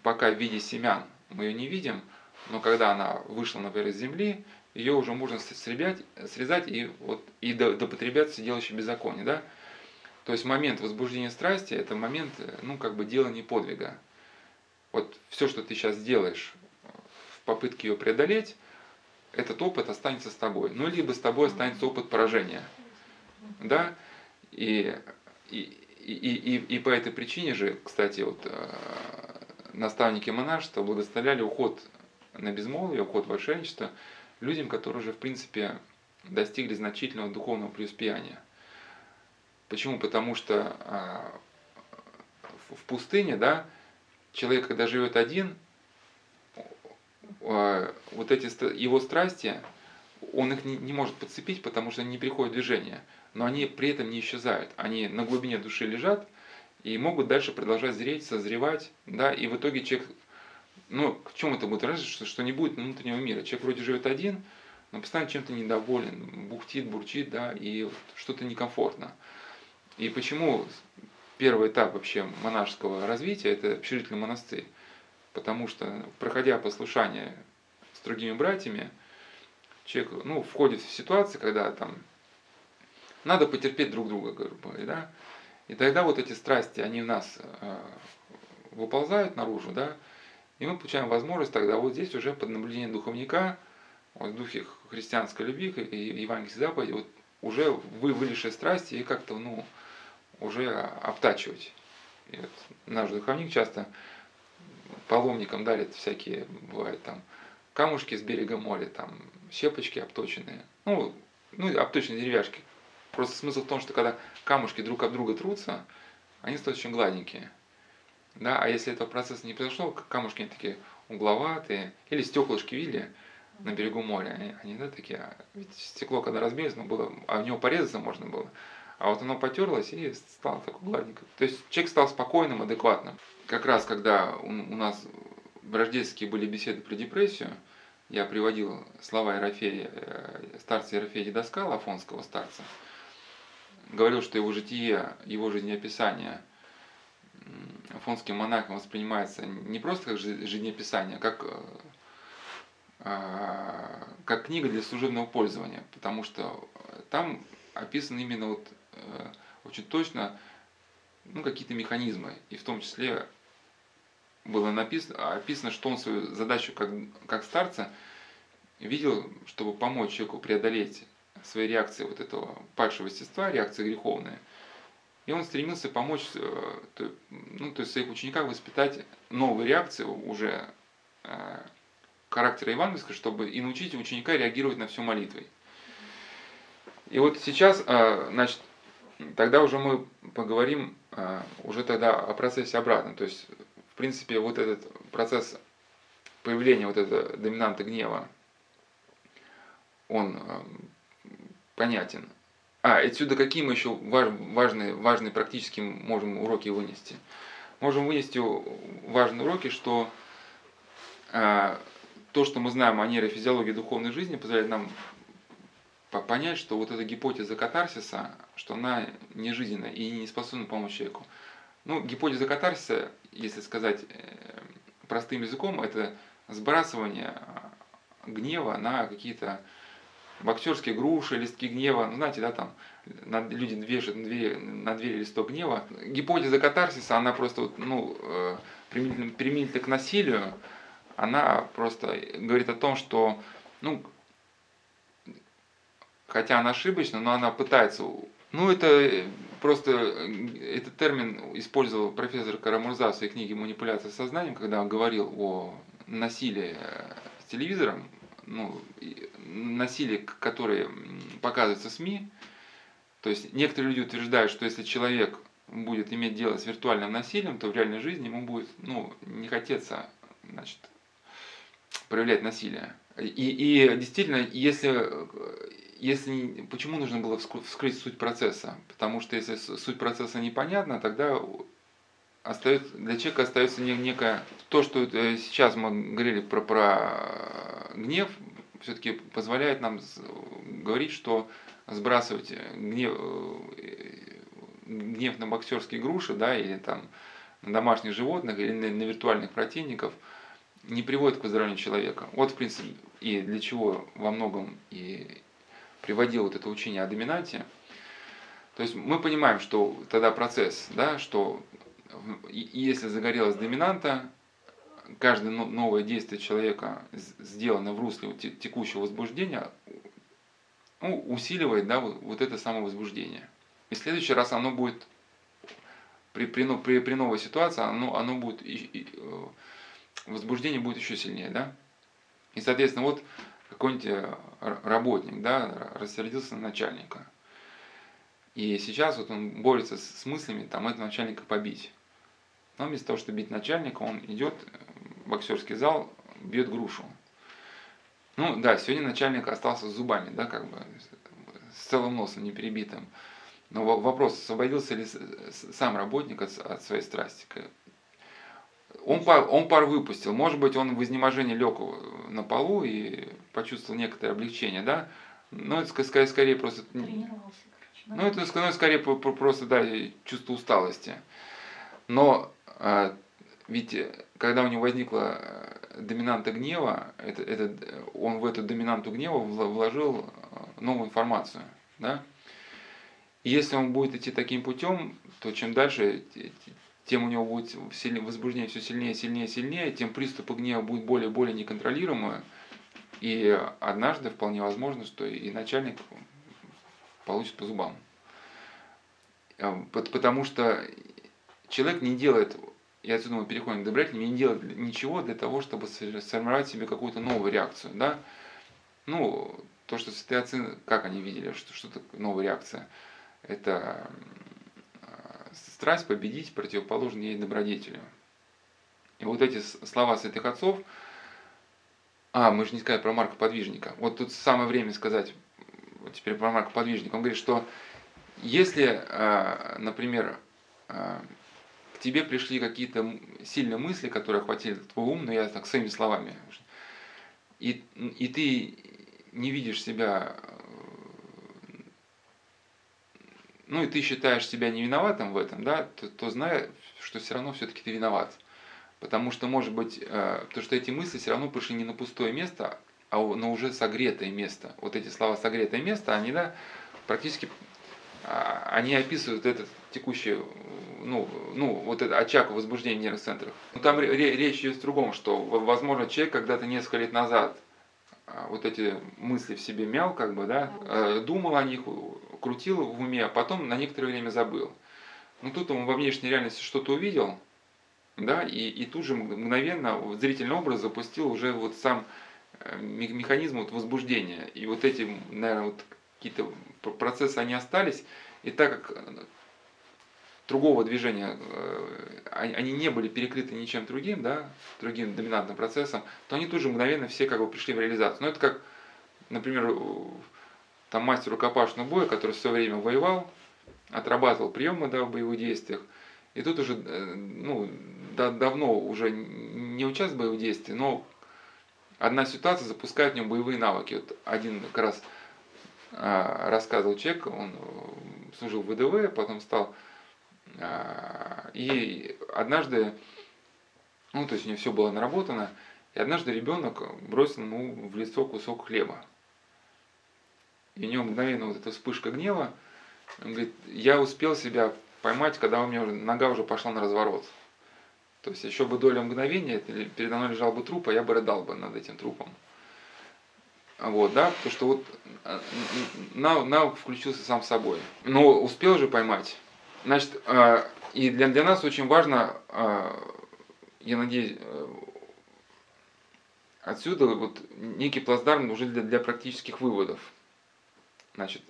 пока в виде семян, мы ее не видим, но когда она вышла, например, из земли, ее уже можно срезать, срезать и, вот, и допотребляться делающий беззаконие. Да? То есть момент возбуждения страсти – это момент, ну, как бы делания подвига. Вот все, что ты сейчас делаешь в попытке ее преодолеть, этот опыт останется с тобой. Ну, либо с тобой останется опыт поражения. Да? И, и, и, и, и по этой причине же, кстати, вот э, наставники монашества благословляли уход на безмолвие, уход в отшельничество людям, которые уже, в принципе, достигли значительного духовного преуспеяния. Почему? Потому что а, в пустыне, да, человек, когда живет один, а, вот эти его страсти, он их не, может подцепить, потому что не приходят в движение. Но они при этом не исчезают. Они на глубине души лежат и могут дальше продолжать зреть, созревать, да, и в итоге человек, ну, к чему это будет разница, что, что не будет внутреннего мира. Человек вроде живет один, но постоянно чем-то недоволен, бухтит, бурчит, да, и что-то некомфортно. И почему первый этап вообще монашеского развития – это общежительный монастырь? Потому что, проходя послушание с другими братьями, человек ну, входит в ситуации, когда там надо потерпеть друг друга, грубо говоря, да? И тогда вот эти страсти, они в нас э, выползают наружу, да, и мы получаем возможность тогда вот здесь уже под наблюдением духовника, вот в духе христианской любви и евангельской заповеди, вот уже вы вылезшие страсти и как-то, ну, уже обтачивать. Вот наш духовник часто паломникам дарит всякие, бывают там, камушки с берега моря, там, щепочки обточенные. Ну, ну, обточенные деревяшки. Просто смысл в том, что когда камушки друг об друга трутся, они становятся очень гладенькие. Да, а если этого процесса не произошло, камушки они такие угловатые, или стеклышки видели на берегу моря, они, они да, такие, а ведь стекло, когда разбилось, ну, было, а в него порезаться можно было. А вот оно потерлось и стало такое гладненькое. То есть человек стал спокойным, адекватным. Как раз когда у, у нас в рождественские были беседы про депрессию, я приводил слова Ерофея, э, старца Ерофея Дедоскала, афонского старца, говорил, что его житие, его жизнеописание афонским монахом воспринимается не просто как жизнеописание, а как, э, а, как книга для служебного пользования, потому что там описаны именно вот очень точно ну, какие-то механизмы. И в том числе было написано, описано, что он свою задачу как, как старца видел, чтобы помочь человеку преодолеть свои реакции вот этого падшего естества, реакции греховные. И он стремился помочь, э, ну, то есть своих учениках воспитать новые реакции уже э, характера евангельского, чтобы и научить ученика реагировать на все молитвой. И вот сейчас, значит, тогда уже мы поговорим а, уже тогда о процессе обратно. То есть, в принципе, вот этот процесс появления вот этого доминанта гнева, он а, понятен. А, отсюда какие мы еще важные, важные практически можем уроки вынести? Можем вынести важные уроки, что а, то, что мы знаем о нейрофизиологии духовной жизни, позволяет нам понять, что вот эта гипотеза катарсиса, что она не жизненная и не способна помочь человеку. Ну, гипотеза катарсиса, если сказать э, простым языком, это сбрасывание гнева на какие-то боксерские груши, листки гнева, ну, знаете, да, там люди вешают на двери, на двери листок гнева. Гипотеза катарсиса, она просто, ну, э, применительно, применительно к насилию, она просто говорит о том, что, ну, хотя она ошибочна, но она пытается. Ну, это просто этот термин использовал профессор Карамурза в своей книге «Манипуляция сознанием», когда он говорил о насилии с телевизором, ну, насилие, которое показывается в СМИ. То есть некоторые люди утверждают, что если человек будет иметь дело с виртуальным насилием, то в реальной жизни ему будет ну, не хотеться значит, проявлять насилие. И, и действительно, если если, почему нужно было вскрыть суть процесса? Потому что если суть процесса непонятна, тогда остается, для человека остается некое... То, что э, сейчас мы говорили про, про гнев, все-таки позволяет нам говорить, что сбрасывать гнев, э, гнев на боксерские груши, да, или там на домашних животных, или на, на виртуальных противников, не приводит к выздоровлению человека. Вот, в принципе, и для чего во многом и приводил вот это учение о доминанте. То есть мы понимаем, что тогда процесс, да, что если загорелась доминанта, каждое новое действие человека, сделано в русле текущего возбуждения, ну, усиливает да, вот, это самое возбуждение. И в следующий раз оно будет, при, при, при, при новой ситуации, оно, оно будет, и, и, э, возбуждение будет еще сильнее. Да? И, соответственно, вот какой-нибудь э, работник да, рассердился на начальника. И сейчас вот он борется с мыслями там этого начальника побить. Но вместо того, чтобы бить начальника, он идет в боксерский зал, бьет грушу. Ну да, сегодня начальник остался с зубами, да, как бы, с целым носом не перебитым. Но вопрос, освободился ли сам работник от, от своей страсти. Он пар, он пар выпустил. Может быть, он в изнеможении лег на полу и почувствовал некоторое облегчение, да? Но это скорее, скорее просто... Тренировался, короче. Ну, это ну, скорее просто, да, чувство усталости. Но а, ведь когда у него возникла э, доминанта гнева, это, это, он в эту доминанту гнева вложил э, новую информацию. Да? И если он будет идти таким путем, то чем дальше, тем у него будет возбуждение все сильнее, сильнее, сильнее, тем приступы гнева будут более и более неконтролируемые. И однажды вполне возможно, что и начальник получит по зубам. Э, потому что человек не делает и отсюда мы переходим к добродетели, не делать ничего для того, чтобы сформировать себе какую-то новую реакцию, да. Ну, то, что святые отцы, как они видели, что, что такое новая реакция? Это страсть победить противоположную ей добродетелю. И вот эти слова святых отцов, а, мы же не сказали про Марка Подвижника. Вот тут самое время сказать вот теперь про Марка Подвижника. Он говорит, что если, а, например, а, тебе пришли какие-то сильные мысли, которые охватили твой ум, но я так своими словами, и, и ты не видишь себя, ну и ты считаешь себя не виноватым в этом, да, то, то знай, что все равно все-таки ты виноват. Потому что, может быть, э, то, что эти мысли все равно пришли не на пустое место, а на уже согретое место. Вот эти слова «согретое место», они, да, практически а, они описывают этот текущий, ну, ну, вот этот очаг возбуждения в нервных центрах. Но там речь идет о другом, что, возможно, человек когда-то несколько лет назад вот эти мысли в себе мял, как бы, да, э, думал о них, крутил в уме, а потом на некоторое время забыл. Но тут он во внешней реальности что-то увидел, да, и, и тут же мгновенно зрительный образ запустил уже вот сам э, механизм вот возбуждения. И вот эти, наверное, вот какие-то процессы, они остались, и так как э, другого движения, э, они не были перекрыты ничем другим, да, другим доминантным процессом, то они тут же мгновенно все как бы пришли в реализацию. Но это как, например, там мастер рукопашного боя, который все время воевал, отрабатывал приемы да, в боевых действиях, и тут уже э, ну, да, давно уже не участвует в боевых действиях, но одна ситуация запускает в нем боевые навыки. Вот один как раз а, рассказывал человек, он э, служил в ВДВ, потом стал... А, и однажды, ну, то есть у него все было наработано, и однажды ребенок бросил ему в лицо кусок хлеба. И у него мгновенно вот эта вспышка гнева, он говорит, я успел себя поймать, когда у меня нога уже пошла на разворот. То есть еще бы доля мгновения, передо мной лежал бы труп, а я бы рыдал бы над этим трупом. Вот, да, потому что вот э, навык включился сам собой. Но успел же поймать. Значит, э, и для, для нас очень важно, э, я надеюсь, отсюда вот некий плацдарм уже для, для практических выводов. Значит,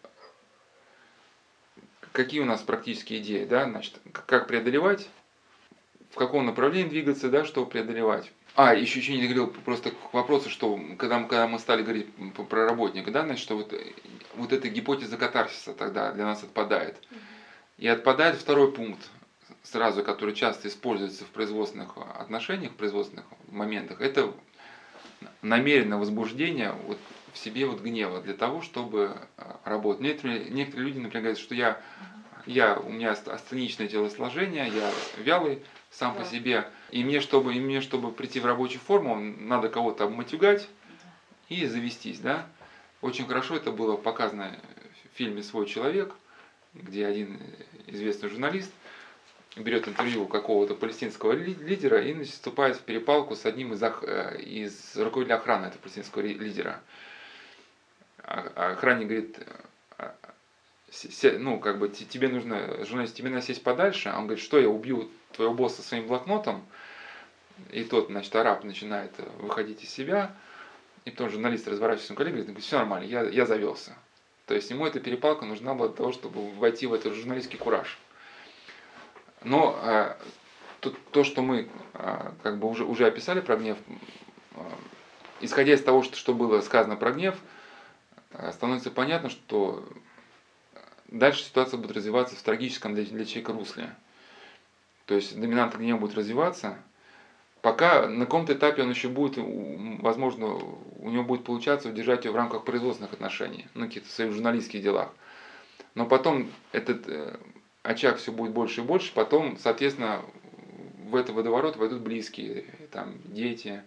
какие у нас практические идеи, да, значит, как преодолевать, в каком направлении двигаться, да, что преодолевать. А, еще, еще не говорил просто к вопросу, что когда, мы, когда мы стали говорить про работника, да, значит, что вот, вот эта гипотеза катарсиса тогда для нас отпадает. И отпадает второй пункт, сразу, который часто используется в производственных отношениях, в производственных моментах, это намеренное возбуждение вот в себе вот гнева для того, чтобы а, работать. Некоторые, некоторые люди, например, говорят, что я, я, у меня астеничное телосложение, я вялый, сам да. по себе. И мне, чтобы, и мне, чтобы прийти в рабочую форму, надо кого-то обматюгать и завестись, да. Очень хорошо это было показано в фильме «Свой человек», где один известный журналист берет интервью какого-то палестинского лидера и вступает в перепалку с одним из, э, из руководителя охраны этого палестинского лидера. А, а охранник говорит, «А, ну, как бы тебе нужно, журналист, тебе надо сесть подальше, а он говорит, что я убью твоего босса своим блокнотом, и тот, значит, араб начинает выходить из себя, и потом журналист разворачивается к коллеге и говорит, все нормально, я, я завелся. То есть ему эта перепалка нужна была для того, чтобы войти в этот журналистский кураж. Но э, то, то, что мы э, как бы уже, уже описали про гнев, э, исходя из того, что, что было сказано про гнев, э, становится понятно, что дальше ситуация будет развиваться в трагическом для, для человека русле. То есть доминант гнева будет развиваться, пока на каком-то этапе он еще будет, возможно, у него будет получаться удержать ее в рамках производственных отношений, ну, каких-то своих журналистских делах. Но потом этот э, очаг все будет больше и больше, потом, соответственно, в этот водоворот войдут близкие, там, дети,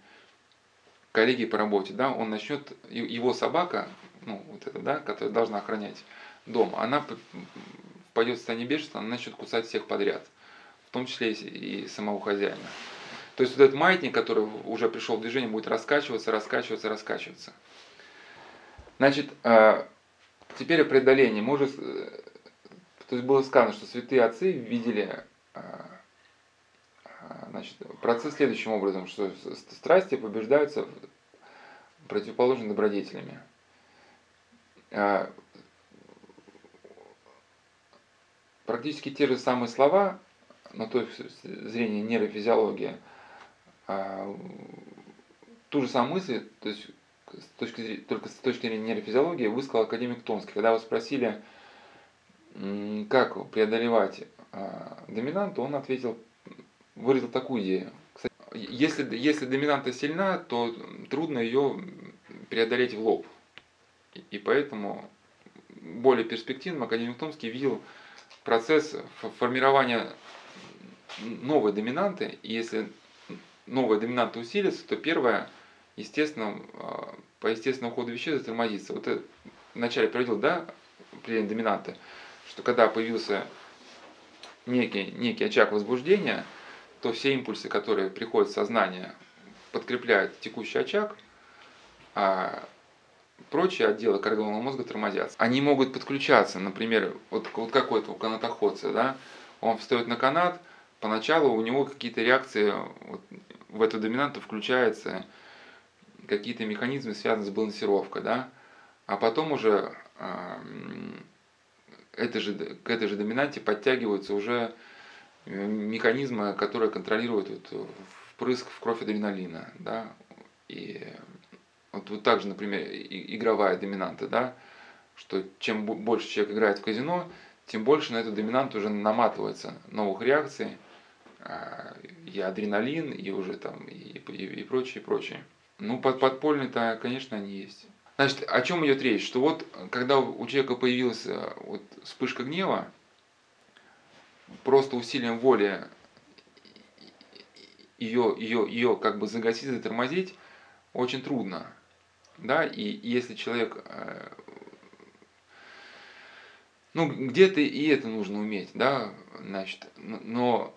коллеги по работе, да, он начнет, его собака, ну, вот эта, да, которая должна охранять дом, она пойдет в состояние бешенства, она начнет кусать всех подряд, в том числе и самого хозяина. То есть вот этот маятник, который уже пришел в движение, будет раскачиваться, раскачиваться, раскачиваться. Значит, а, теперь о преодолении. Мы уже то есть было сказано, что святые отцы видели а, а, значит, процесс следующим образом, что страсти побеждаются противоположными добродетелями. Практически те же самые слова, но то есть зрения нейрофизиологии, ту же самую мысль, то есть с точки зрения, только с точки зрения нейрофизиологии высказал академик Томский. Когда вы спросили, как преодолевать а, доминанту, он ответил, выразил такую идею. Кстати, если, если доминанта сильна, то трудно ее преодолеть в лоб. И поэтому более перспективным академик Томский видел процесс формирования новой доминанты. И если новая доминанта усилится, то первая, естественно, а, по естественному ходу вещей затормозится. Вот это вначале приводил, да, определение доминанты что когда появился некий, некий очаг возбуждения, то все импульсы, которые приходят в сознание, подкрепляют текущий очаг, а прочие отделы коррелованного мозга тормозятся. Они могут подключаться, например, вот, вот какой-то у канатоходца, да, он встает на канат, поначалу у него какие-то реакции, вот, в эту доминанту включаются какие-то механизмы, связанные с балансировкой, да, а потом уже этой же, к этой же доминанте подтягиваются уже э, механизмы, которые контролируют вот впрыск в кровь адреналина. Да? И вот, вот так же, например, игровая доминанта, да? что чем больше человек играет в казино, тем больше на эту доминанту уже наматывается новых реакций, и адреналин, и уже там, и, и, и прочее, и прочее. Ну, под, подпольные-то, конечно, они есть. Значит, о чем идет речь? Что вот, когда у человека появилась э, вот вспышка гнева, просто усилием воли ее, ее, ее как бы загасить, затормозить, очень трудно. Да, и если человек, э, ну, где-то и это нужно уметь, да, значит, но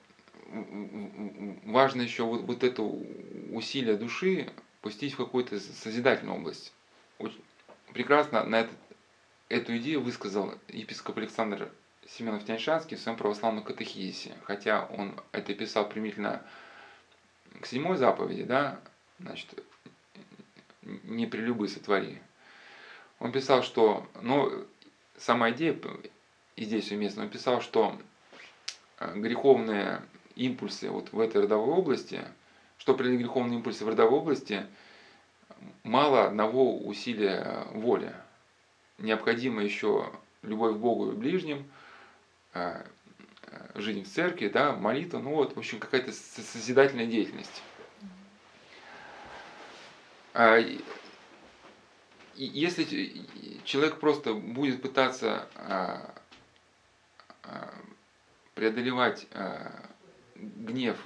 важно еще вот, вот это усилие души пустить в какую-то созидательную область очень прекрасно на этот, эту идею высказал епископ Александр Семенов Тяньшанский в своем православном катехизисе. Хотя он это писал примительно к седьмой заповеди, да, значит, не прелюбы сотвори. Он писал, что, ну, сама идея, и здесь уместно, он писал, что э, греховные импульсы вот в этой родовой области, что при греховные импульсы в родовой области – мало одного усилия воли. Необходимо еще любовь к Богу и ближним, э, э, жизнь в церкви, да, молитва, ну вот, в общем, какая-то созидательная деятельность. А, если человек просто будет пытаться а, а, преодолевать гнев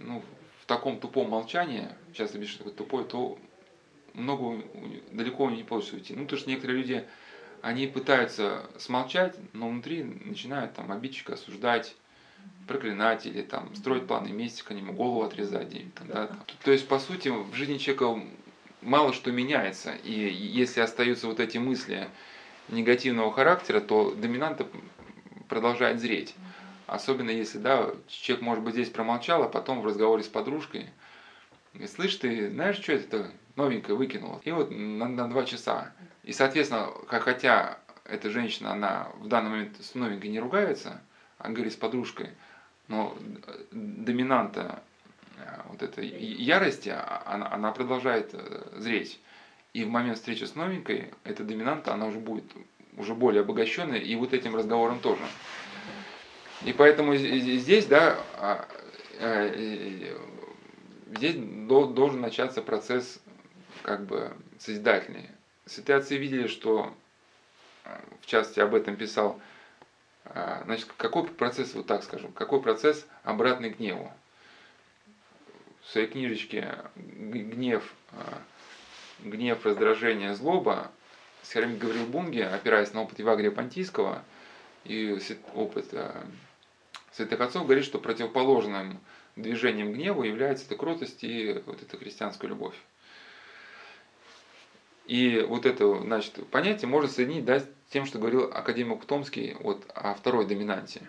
ну, в таком тупом молчании, сейчас ты видишь такой тупой, то много, далеко не получится уйти. Ну, то что некоторые люди, они пытаются смолчать, но внутри начинают там обидчика осуждать, проклинать или там строить планы мести к нему, голову отрезать. Там, да. То есть, по сути, в жизни человека мало что меняется. И если остаются вот эти мысли негативного характера, то доминанта продолжает зреть. Особенно если, да, человек, может быть, здесь промолчал, а потом в разговоре с подружкой говорит, слышь, ты знаешь, что это новенькое выкинула? И вот на, на два часа. И, соответственно, хотя эта женщина, она в данный момент с новенькой не ругается, а говорит с подружкой, но доминанта э, вот этой ярости, а, она, она продолжает э, зреть. И в момент встречи с новенькой, эта доминанта, она уже будет уже более обогащенная, и вот этим разговором тоже. И поэтому здесь, да, а, э, здесь должен начаться процесс как бы созидательный. Святые отцы видели, что, в частности, об этом писал а, значит, какой процесс, вот так скажем, какой процесс обратный гневу? В своей книжечке «Гнев, а, гнев раздражение, злоба» Схермик Гаврил Бунге, опираясь на опыт Евагрия Понтийского и опыт а, святых отцов, говорит, что противоположным движением гневу является эта кротость и вот эта христианская любовь. И вот это значит, понятие можно соединить да, с тем, что говорил академик Томский вот, о второй доминанте.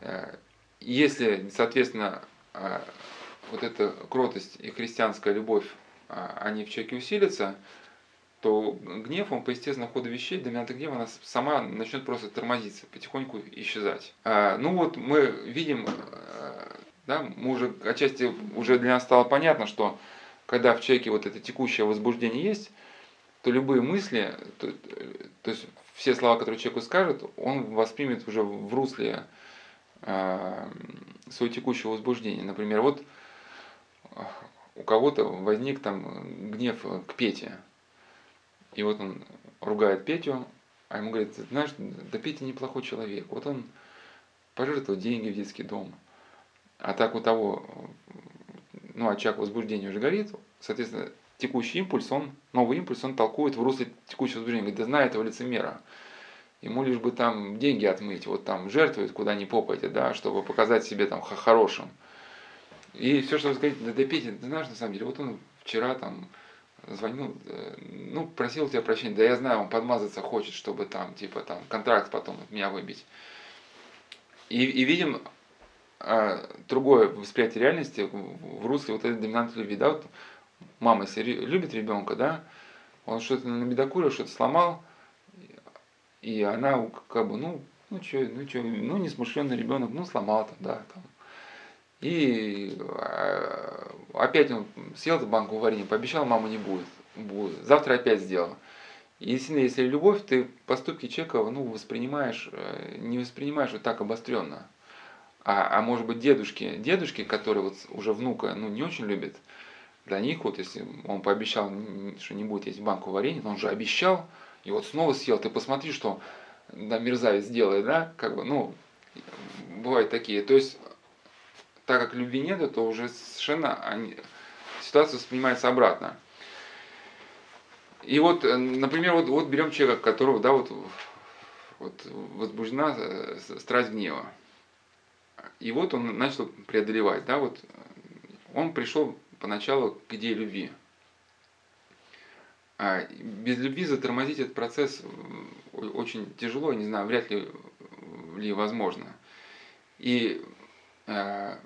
Э, если, соответственно, э, вот эта кротость и христианская любовь, э, они в человеке усилятся, то гнев, он по естественному ходу вещей, доминанта гнева, она сама начнет просто тормозиться, потихоньку исчезать. Ну вот мы видим, да, мы уже отчасти уже для нас стало понятно, что когда в человеке вот это текущее возбуждение есть, то любые мысли, то, то есть все слова, которые человеку скажет, он воспримет уже в русле э, своего текущего возбуждения. Например, вот у кого-то возник там гнев к Пете. И вот он ругает Петю, а ему говорит, знаешь, да Петя неплохой человек. Вот он пожертвовал деньги в детский дом. А так у того ну, очаг возбуждения уже горит, соответственно, текущий импульс, он, новый импульс, он толкует в русле текущего возбуждения. Говорит, да знай этого лицемера. Ему лишь бы там деньги отмыть, вот там жертвует куда ни попадя, да, чтобы показать себе там хорошим. И все, что вы говорите, да, да Петя, ты знаешь, на самом деле, вот он вчера там звонил, э, ну, просил тебя прощения, да я знаю, он подмазаться хочет, чтобы там, типа, там, контракт потом от меня выбить. И, и видим, а, другое восприятие реальности в русле вот этой доминантной любви. Да? Вот мама, если любит ребенка, да, он что-то набедокурил, что-то сломал, и она как бы, ну, ну что, ну что, ну несмышленный ребенок, ну сломал там, да, там. И а, опять он съел эту банку варенья, пообещал, мама не будет, будет. Завтра опять сделал. Если, если любовь, ты поступки человека ну, воспринимаешь, э, не воспринимаешь вот так обостренно а, а может быть дедушки, дедушки, которые вот уже внука ну, не очень любят, для них вот если он пообещал, что не будет есть банку варенья, но он же обещал, и вот снова съел, ты посмотри, что да, мерзавец делает, да, как бы, ну, бывают такие, то есть, так как любви нет, то уже совершенно они, ситуация воспринимается обратно. И вот, э, например, вот, вот берем человека, которого, да, вот, вот возбуждена э, страсть гнева. И вот он начал преодолевать, да, вот он пришел поначалу к идее любви. А без любви затормозить этот процесс очень тяжело, не знаю, вряд ли, ли возможно. И э,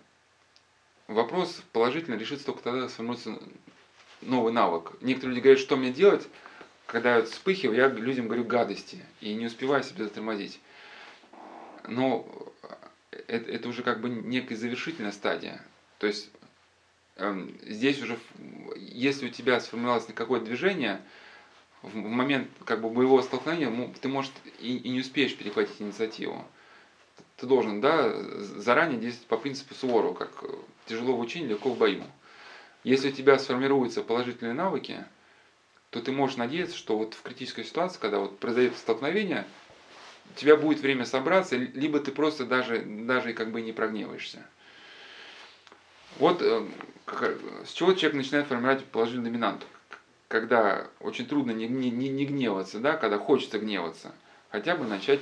вопрос положительно решится только тогда, сформируется новый навык. Некоторые люди говорят, что мне делать, когда я вспыхиваю, я людям говорю гадости и не успеваю себя затормозить. Но это, это уже как бы некая завершительная стадия. То есть э, здесь уже, если у тебя сформировалось какое-то движение, в момент как бы боевого столкновения ты, может, и, и не успеешь перехватить инициативу. Ты должен, да, заранее действовать по принципу Суворова, как тяжело в учении, легко в бою. Если у тебя сформируются положительные навыки, то ты можешь надеяться, что вот в критической ситуации, когда вот произойдет столкновение, у тебя будет время собраться, либо ты просто даже, даже как бы не прогневаешься. Вот э, с чего человек начинает формировать положительную доминанту? Когда очень трудно не, не, не гневаться, да, когда хочется гневаться, хотя бы начать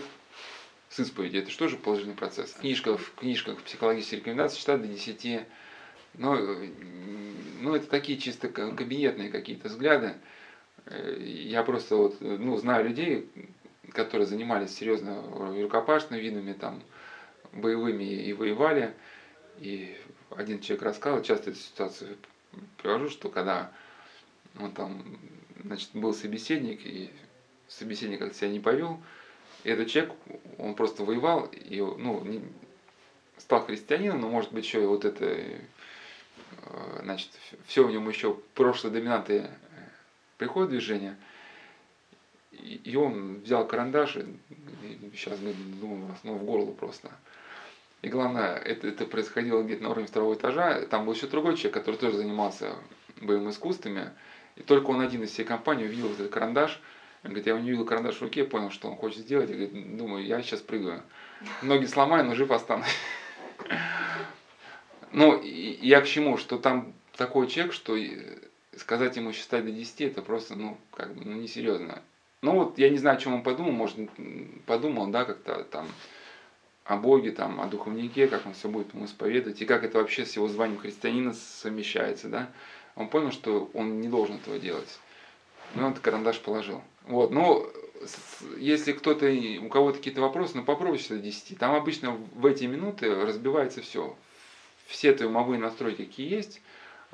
с исповеди. Это же положительный процесс? В книжках, в книжках психологических рекомендаций считать до 10. Но, ну, это такие чисто кабинетные какие-то взгляды. Э, я просто вот, ну, знаю людей, которые занимались серьезно рукопашными видами, там, боевыми и воевали. И один человек рассказал, часто эту ситуацию привожу, что когда он там, значит, был собеседник, и собеседник как себя не повел, и этот человек, он просто воевал, и, ну, не, стал христианином, но может быть еще и вот это, э, значит, все в нем еще прошлые доминанты приходит движение, и он взял карандаш, и сейчас думаю, ну, в горло просто. И главное, это, это происходило где-то на уровне второго этажа. Там был еще другой человек, который тоже занимался боевыми искусствами. И только он один из всей компании увидел этот карандаш. Говорит, я не видел карандаш в руке, понял, что он хочет сделать. И говорит, думаю, я сейчас прыгаю. Ноги сломаю, но жив останусь. [laughs] Ну, я к чему, что там такой человек, что сказать ему считать до 10, это просто, ну, как бы, ну, несерьезно. Ну, вот я не знаю, о чем он подумал, может, подумал, да, как-то там о Боге, там, о духовнике, как он все будет ему исповедовать, и как это вообще с его званием христианина совмещается, да. Он понял, что он не должен этого делать. Ну, он карандаш положил. Вот, но если кто-то, у кого-то какие-то вопросы, ну попробуйте до 10. Там обычно в эти минуты разбивается все. Все твои умовые настройки, какие есть,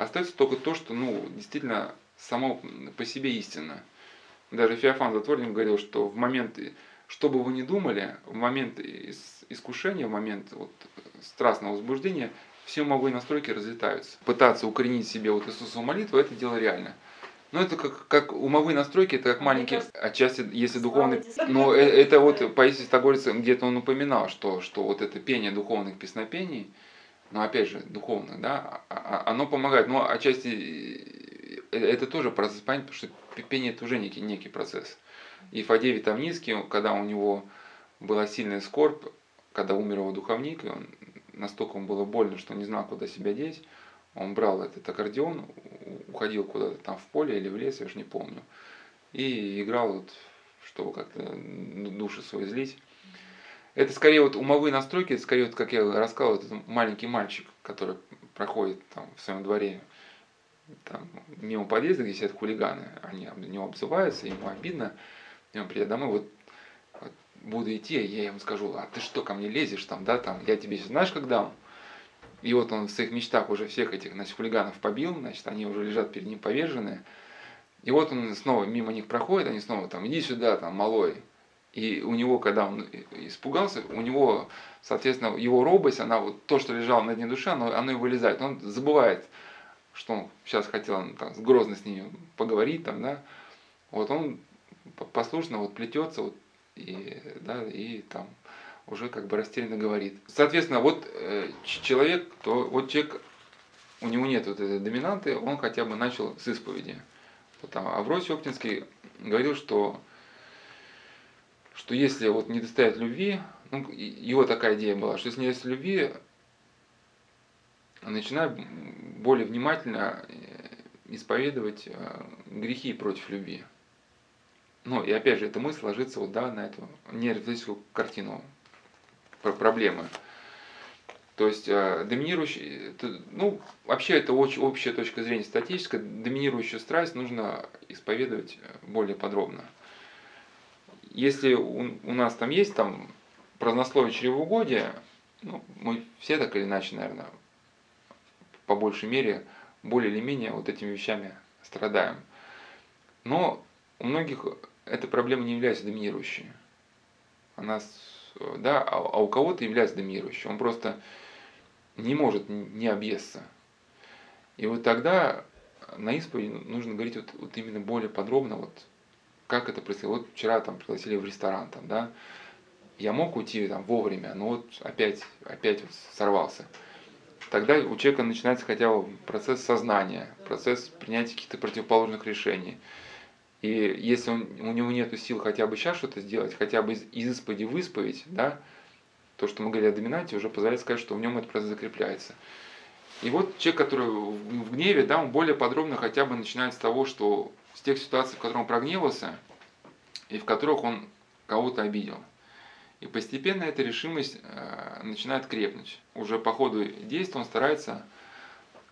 Остается только то, что ну, действительно само по себе истина. Даже Феофан Затворник говорил, что в момент, что бы вы ни думали, в момент искушения, в момент вот, страстного возбуждения, все умовые настройки разлетаются. Пытаться укоренить себе вот Иисусову молитву, это дело реально. Но это как, как умовые настройки, это как маленькие, отчасти, если духовный... Но э, это вот Паисий Стагорец где-то он упоминал, что, что вот это пение духовных песнопений, но опять же, духовных, да, а, а, оно помогает, но отчасти э, это тоже процесс понять, потому что пение это уже некий, некий процесс. И Фадей Витамницкий, когда у него была сильная скорбь, когда умер его духовник, и он, настолько ему было больно, что он не знал, куда себя деть, он брал этот аккордеон, уходил куда-то там в поле или в лес, я уже не помню, и играл, вот, чтобы как-то души свои злить. Это скорее вот умовые настройки, это скорее вот, как я рассказывал, этот маленький мальчик, который проходит там в своем дворе там, мимо подъезда, где сидят хулиганы, они на него обзываются, ему обидно, и он придет домой, вот, вот буду идти, я ему скажу, а ты что ко мне лезешь там, да, там, я тебе знаешь, как дам? И вот он в своих мечтах уже всех этих, значит, хулиганов побил, значит, они уже лежат перед ним поверженные. И вот он снова мимо них проходит, они снова там, иди сюда, там, малой, и у него, когда он испугался, у него, соответственно, его робость, она вот то, что лежало на дне души, оно, оно и вылезает. Он забывает, что он сейчас хотел там, грозно с ней поговорить, там, да. Вот он послушно вот плетется, вот, и, да, и там уже как бы растерянно говорит. Соответственно, вот э, человек, то вот человек, у него нет вот этой доминанты, он хотя бы начал с исповеди. Вот, там, Авросий Оптинский говорил, что что если вот не достает любви, ну, его такая идея была, что если не достает любви, начинаю более внимательно э, исповедовать э, грехи против любви. Ну, и опять же, эта мысль ложится вот, да, на эту нереалистическую картину проблемы. То есть э, доминирующий, ну, вообще это очень общая точка зрения статическая, доминирующую страсть нужно исповедовать более подробно если у, у нас там есть там празднословие чревоугодия, ну, мы все так или иначе, наверное, по большей мере, более или менее вот этими вещами страдаем. Но у многих эта проблема не является доминирующей. Она, да, а, а у кого-то является доминирующей. Он просто не может не объесться. И вот тогда на исповеди нужно говорить вот, вот именно более подробно вот как это происходило. Вот вчера там пригласили в ресторан, там, да, я мог уйти там вовремя, но вот опять, опять вот сорвался. Тогда у человека начинается хотя бы процесс сознания, процесс принятия каких-то противоположных решений. И если он, у него нет сил хотя бы сейчас что-то сделать, хотя бы из, из исповеди в исповедь, да, то, что мы говорили о доминанте, уже позволяет сказать, что в нем этот процесс закрепляется. И вот человек, который в гневе, да, он более подробно хотя бы начинает с того, что с тех ситуаций, в которых он прогневался, и в которых он кого-то обидел. И постепенно эта решимость э, начинает крепнуть. Уже по ходу действия он старается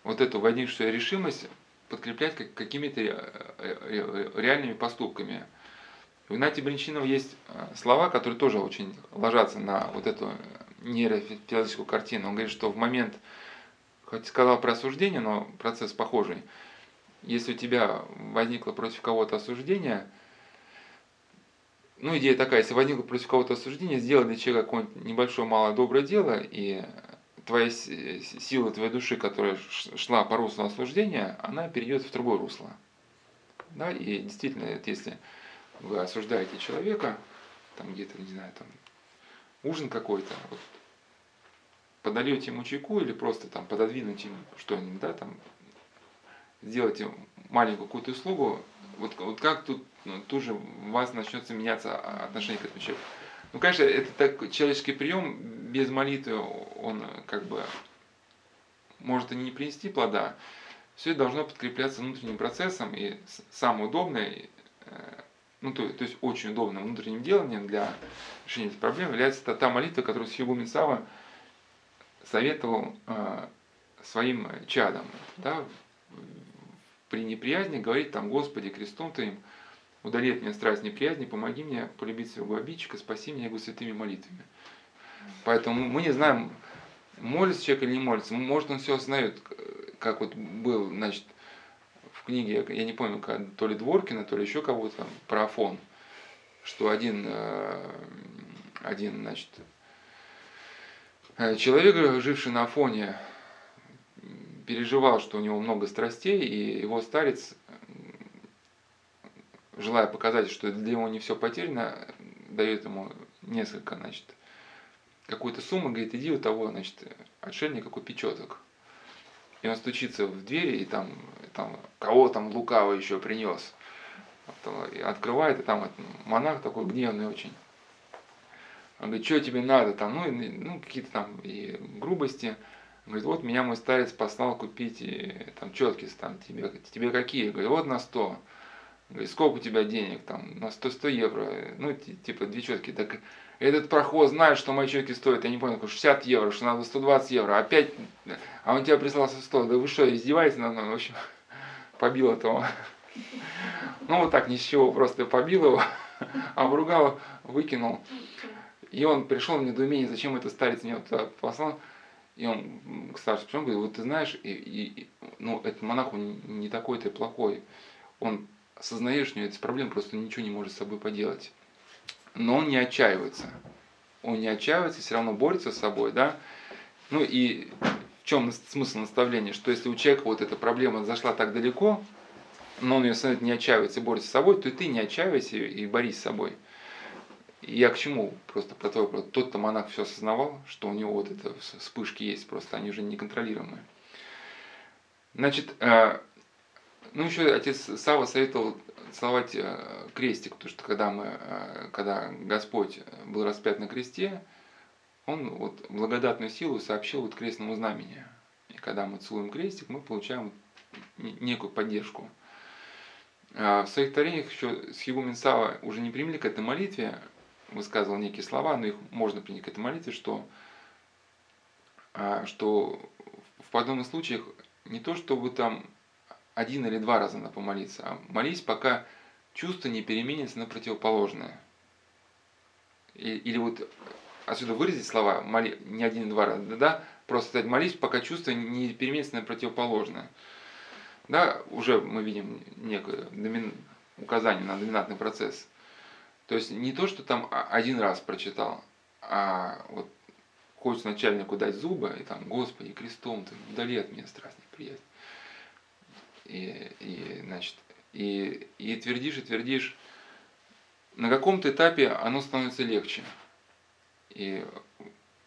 вот эту возникшую решимость подкреплять какими-то э, э, реальными поступками. У Игнатия Бринчинова есть слова, которые тоже очень ложатся на вот эту нейрофизиологическую картину. Он говорит, что в момент, хоть сказал про осуждение, но процесс похожий, если у тебя возникло против кого-то осуждение – ну, идея такая, если возникло против кого-то осуждение, сделай для человека какое-нибудь небольшое малое доброе дело, и твоя сила твоей души, которая шла по руслу осуждения, она перейдет в другое русло. Да, и действительно, если вы осуждаете человека, там где-то, не знаю, там ужин какой-то, вот, подольете ему чайку или просто там пододвинуть ему что-нибудь, да, там, сделайте маленькую какую-то услугу, вот, вот как тут ну, тут же у вас начнется меняться отношение к этому человеку. Ну, конечно, это так человеческий прием, без молитвы он как бы может и не принести плода. Все это должно подкрепляться внутренним процессом, и самое удобное, э, ну, то, то есть очень удобным внутренним деланием для решения этой проблемы является та, та молитва, которую Схигу Сава советовал э, своим чадам. Да, при неприязни говорить там, Господи, крестом Твоим, удали от меня страсть неприязни, помоги мне полюбить своего обидчика, спаси меня его святыми молитвами. Поэтому мы не знаем, молится человек или не молится. Может, он все осознает, как вот был, значит, в книге, я не помню, то ли Дворкина, то ли еще кого-то, про Афон, что один, э, один, значит, э, человек, живший на Афоне, переживал, что у него много страстей, и его старец, желая показать, что для него не все потеряно, дает ему несколько, значит, какую-то сумму, говорит, иди у того, значит, отшельника купи четок. И он стучится в двери, и там, там кого там лукаво еще принес. И открывает, и там монах такой гневный очень. Он говорит, что тебе надо там, ну, ну какие-то там и грубости. Говорит, вот меня мой старец послал купить и, там четки, там, тебе, тебе какие? Говорит, вот на 100. Говорит, сколько у тебя денег? Там, на 100, 100 евро. Ну, типа, две четки. Так этот проход знает, что мои четки стоят, я не помню, 60 евро, что надо 120 евро. Опять, а он тебя прислал со 100. Да вы что, издеваетесь над мной? В общем, [laughs] побил этого. Ну, вот так, ни с чего, просто побил его, [laughs] обругал, выкинул. И он пришел в недоумение, зачем этот старец меня туда послал. И он к старшему пришел, говорит, вот ты знаешь, и, и, ну, этот монах, он не такой-то плохой. Он осознает, что есть проблема, просто ничего не может с собой поделать. Но он не отчаивается. Он не отчаивается, все равно борется с собой, да. Ну и в чем смысл наставления? Что если у человека вот эта проблема зашла так далеко, но он ее не отчаивается и борется с собой, то и ты не отчаивайся и борись с собой. Я к чему? Просто про то, про тот-то монах все осознавал, что у него вот это вспышки есть, просто они уже неконтролируемые. Значит, э, ну еще отец Сава советовал целовать э, крестик, потому что когда мы, э, когда Господь был распят на кресте, он вот благодатную силу сообщил вот крестному знамени. И когда мы целуем крестик, мы получаем некую поддержку. В своих творениях еще Схигумен Сава уже не примели к этой молитве, высказывал некие слова, но их можно принять к этой молитве, что, а, что в подобных случаях не то, чтобы там один или два раза надо помолиться, а молись, пока чувство не переменится на противоположное. Или вот отсюда выразить слова, моли, не один и два раза, да, просто сказать, молись, пока чувство не переменится на противоположное. Да, уже мы видим некое домин... указание на доминантный процесс – то есть не то, что там один раз прочитал, а вот хочется начальнику дать зубы, и там, Господи, крестом ты, удали от меня страсть неприязнь. И, и, значит, и, и твердишь, и твердишь. На каком-то этапе оно становится легче. И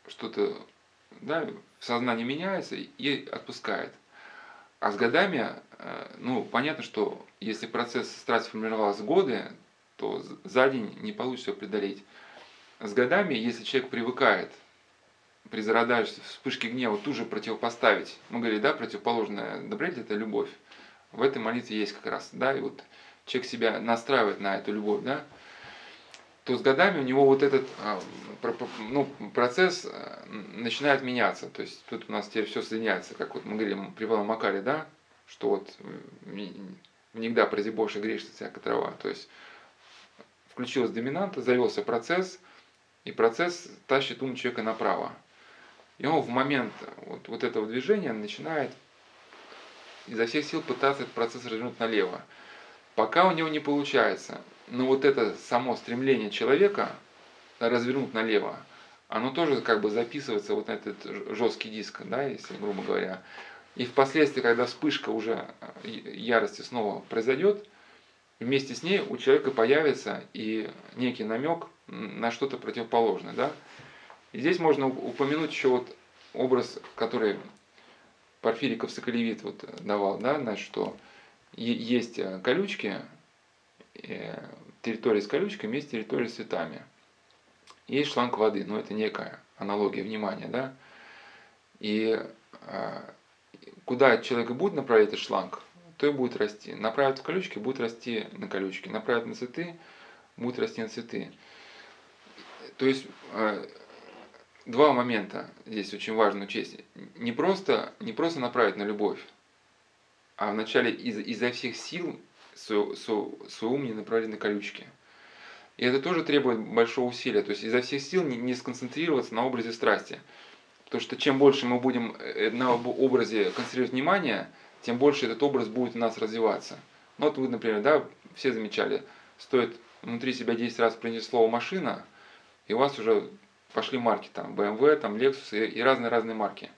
что-то да, в сознании меняется и отпускает. А с годами, э, ну, понятно, что если процесс страсти формировался годы, то за день не получится преодолеть. С годами, если человек привыкает при зарождающейся вспышке гнева тут же противопоставить. Мы говорили, да, противоположная добродетель – это любовь. В этой молитве есть как раз, да, и вот человек себя настраивает на эту любовь, да, то с годами у него вот этот а, ну, процесс а, начинает меняться. То есть тут у нас теперь все соединяется, как вот мы говорим при Павле Макаре, да, что вот всегда прозябоши грешится всякая трава. То есть включилась доминанта, завелся процесс, и процесс тащит ум человека направо. И он в момент вот, вот этого движения начинает изо всех сил пытаться этот процесс развернуть налево. Пока у него не получается, но вот это само стремление человека развернуть налево, оно тоже как бы записывается вот на этот жесткий диск, да, если грубо говоря. И впоследствии, когда вспышка уже э, ярости снова произойдет, вместе с ней у человека появится и некий намек на что-то противоположное, да. И здесь можно упомянуть еще вот образ, который Порфириков Соколевит вот давал, да, значит, что есть э, колючки, э, территория с колючками, есть территория с цветами. Есть шланг воды, но это некая аналогия внимания, да. И э, куда человек будет направлять этот шланг, то и будет расти. Направит в колючки, будет расти на колючки. Направит на цветы, будет расти на цветы. То есть два момента здесь очень важно учесть. Не просто, не просто направить на любовь, а вначале из, изо всех сил свой, свой, ум не направить на колючки. И это тоже требует большого усилия. То есть изо всех сил не, не сконцентрироваться на образе страсти. Потому что чем больше мы будем э, на образе концентрировать внимание, тем больше этот образ будет у нас развиваться. Ну вот вы, например, да, все замечали, стоит внутри себя 10 раз принять слово машина, и у вас уже пошли марки, там, BMW, там, Lexus и, разные-разные марки.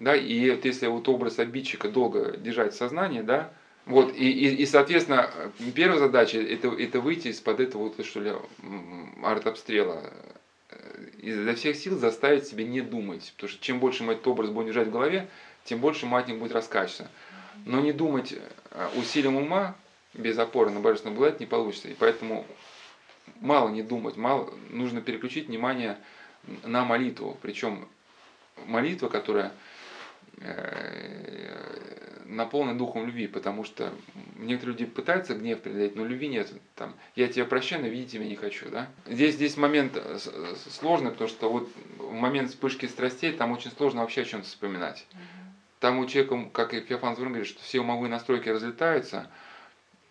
Да, и вот если вот образ обидчика долго держать в сознании, да, вот, и, и, и соответственно, первая задача это, это выйти из-под этого вот, что ли, арт-обстрела. Э, изо всех сил заставить себя не думать. Потому что чем больше мы этот образ будем держать в голове, тем больше матник будет раскачиваться. Но не думать э, усилием ума без опоры на божественную благодать не получится. И поэтому мало не думать, мало, нужно переключить внимание на молитву. Причем молитва, которая э, наполнен духом любви, потому что некоторые люди пытаются гнев преодолеть, но любви нет. Там, я тебя прощаю, но видеть тебя не хочу. Да? Здесь, здесь момент э, сложный, потому что вот в момент вспышки страстей там очень сложно вообще о чем-то вспоминать. Там у человека, как и Феофан Звон говорит, что все умовые настройки разлетаются,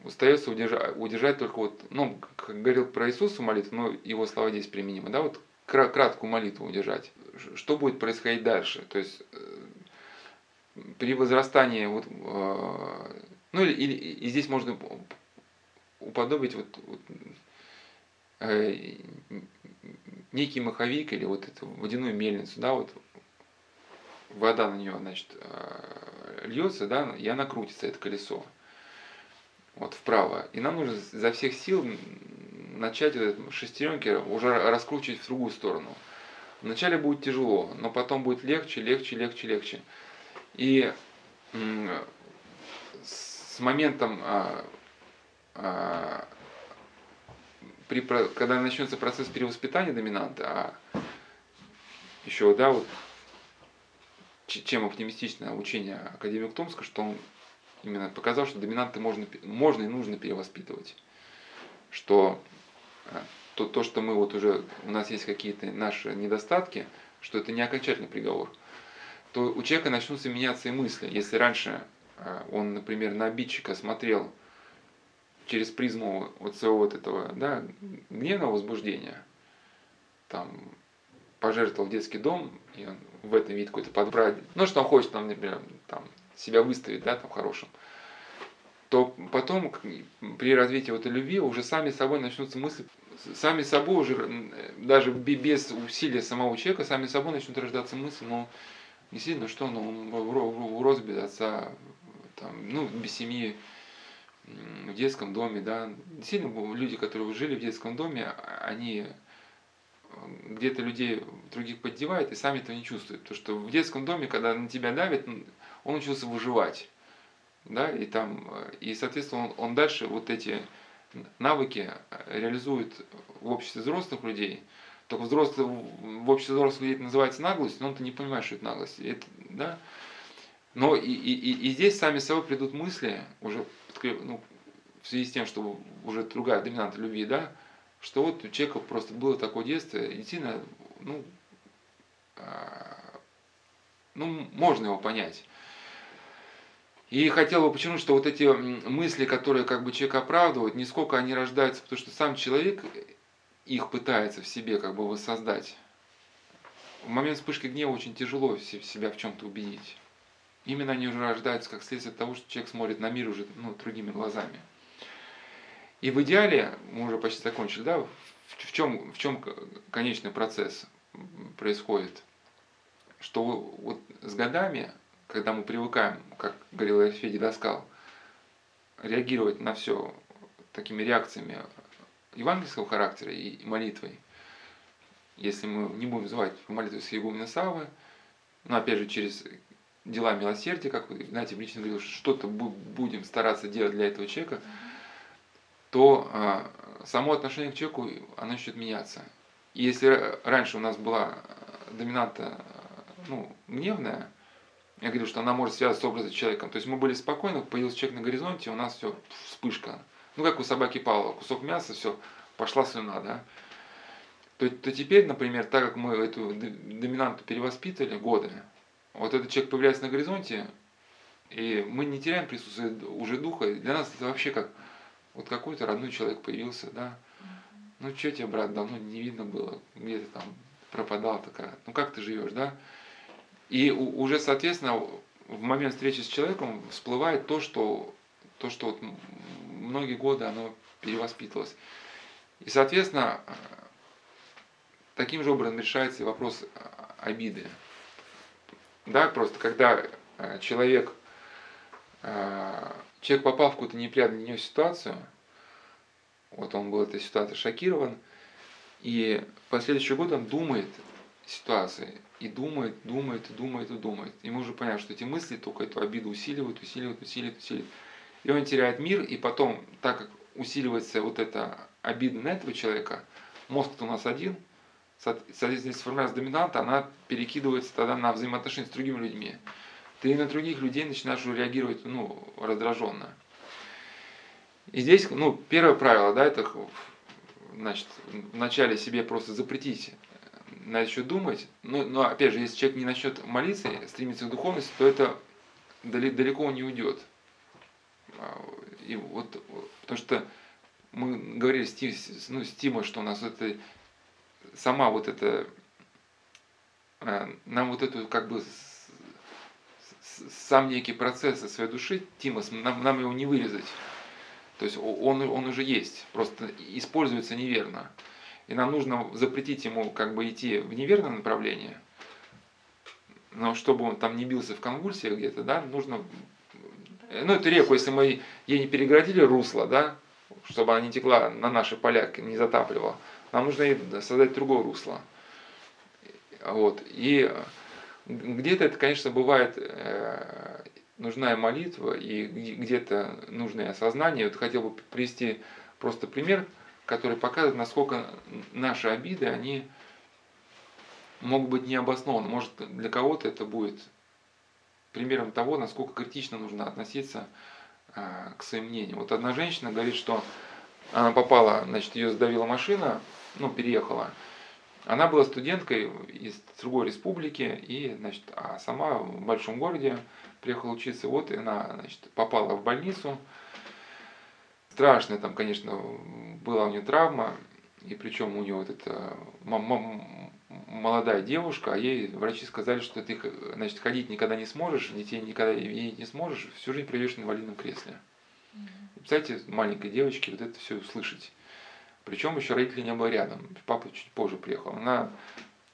остается удержать, удержать только вот, ну, как говорил про Иисуса молитву, но его слова здесь применимы, да, вот краткую молитву удержать. Что будет происходить дальше? То есть э, при возрастании, вот, э, ну или, или и здесь можно уподобить вот, вот э, некий маховик или вот эту водяную мельницу, да, вот вода на нее, значит, э, льется, да, и она крутится, это колесо, вот вправо. И нам нужно за всех сил начать вот шестеренки уже раскручивать в другую сторону. Вначале будет тяжело, но потом будет легче, легче, легче, легче. И с моментом, а, а, при, когда начнется процесс перевоспитания доминанта, а еще, да, вот чем оптимистичное учение академика Томска, что он именно показал, что доминанты можно, можно и нужно перевоспитывать. Что а, то, то, что мы вот уже, у нас есть какие-то наши недостатки, что это не окончательный приговор то у человека начнутся меняться и мысли. Если раньше а, он, например, на обидчика смотрел через призму вот своего вот этого да, гневного возбуждения, там, пожертвовал детский дом, и он в этом видит какой-то подбрать, ну, что он хочет, там, например, там, себя выставить, да, там, хорошим, то потом при развитии вот этой любви уже сами собой начнутся мысли, сами собой уже, даже без усилия самого человека, сами собой начнут рождаться мысли, ну, Действительно, что он, он рос отца, там, ну, без семьи, в детском доме, да. Действительно, люди, которые жили в детском доме, они где-то людей других поддевают и сами этого не чувствуют. Потому что в детском доме, когда на тебя давит, он учился выживать. Да, и там, и, соответственно, он, он дальше вот эти навыки реализует в обществе взрослых людей. Только взрослый, в обществе взрослых это называется наглость, но ты не понимаешь, что это наглость. Это, да? Но и, и, и, здесь сами собой придут мысли, уже ну, в связи с тем, что уже другая доминанта любви, да, что вот у человека просто было такое детство, и действительно, ну, а, ну, можно его понять. И хотел бы подчеркнуть, что вот эти мысли, которые как бы человек оправдывает, не сколько они рождаются, потому что сам человек их пытается в себе как бы воссоздать. В момент вспышки гнева очень тяжело себя в чем-то убедить. Именно они уже рождаются как следствие того, что человек смотрит на мир уже ну, другими глазами. И в идеале, мы уже почти закончили, да, в чем, в чем конечный процесс происходит? Что вот с годами, когда мы привыкаем, как говорил Федя Доскал, реагировать на все такими реакциями евангельского характера и молитвой, если мы не будем звать молитву с Егумена Савы, но опять же через дела милосердия, как вы знаете, лично говорил, что что-то будем стараться делать для этого человека, то а, само отношение к человеку, оно начнет меняться. И если раньше у нас была доминанта ну, гневная, я говорю, что она может связываться с образом человека. То есть мы были спокойны, появился человек на горизонте, у нас все вспышка. Ну, как у собаки Павла, кусок мяса, все, пошла слюна, да. То, то теперь, например, так как мы эту доминанту перевоспитали годы, вот этот человек появляется на горизонте, и мы не теряем присутствие уже духа. Для нас это вообще как вот какой-то родной человек появился, да. Ну, что тебе, брат, давно не видно было, где ты там пропадал такая. Ну, как ты живешь, да? И уже, соответственно, в момент встречи с человеком всплывает то, что, то, что вот многие годы оно перевоспитывалось. И, соответственно, таким же образом решается и вопрос обиды. Да, просто когда э, человек, э, человек попал в какую-то неприятную для ситуацию, вот он был этой ситуацией шокирован, и в последующий год он думает ситуации, и думает, думает, и думает, и думает. И мы уже поняли, что эти мысли только эту обиду усиливают, усиливают, усиливают, усиливают. И он теряет мир, и потом, так как усиливается вот эта обида на этого человека, мозг-то у нас один – Соответственно, если формируется доминанта, она перекидывается тогда на взаимоотношения с другими людьми. Ты на других людей начинаешь реагировать ну, раздраженно. И здесь, ну, первое правило, да, это значит, вначале себе просто запретить на это думать. Но, но опять же, если человек не начнет молиться, стремиться к духовности, то это далеко не уйдет. А, и вот, потому что мы говорили с, ну, с Тимой, что у нас это сама вот эта, э, нам вот эту как бы сам некий процесс своей души, Тимос, нам, нам его не вырезать. То есть он, он уже есть, просто используется неверно. И нам нужно запретить ему как бы идти в неверное направление, но чтобы он там не бился в конвульсиях где-то, да, нужно, ну эту реку, если мы ей не переградили русло, да, чтобы она не текла на наши поля, не затапливала, нам нужно создать другое русло. Вот. И где-то это, конечно, бывает э, нужна молитва, и где-то нужное осознание. Вот хотел бы привести просто пример, который показывает, насколько наши обиды, они могут быть необоснованы. Может, для кого-то это будет примером того, насколько критично нужно относиться э, к своим мнениям. Вот одна женщина говорит, что она попала, значит, ее сдавила машина, ну, переехала. Она была студенткой из другой республики, и, значит, а сама в большом городе приехала учиться. Вот она, значит, попала в больницу. Страшная там, конечно, была у нее травма, и причем у нее вот эта молодая девушка, а ей врачи сказали, что ты, значит, ходить никогда не сможешь, детей никогда иметь не сможешь, всю жизнь проведешь в инвалидном кресле. Представляете, маленькой девочке вот это все услышать. Причем еще родителей не было рядом. Папа чуть позже приехал. Она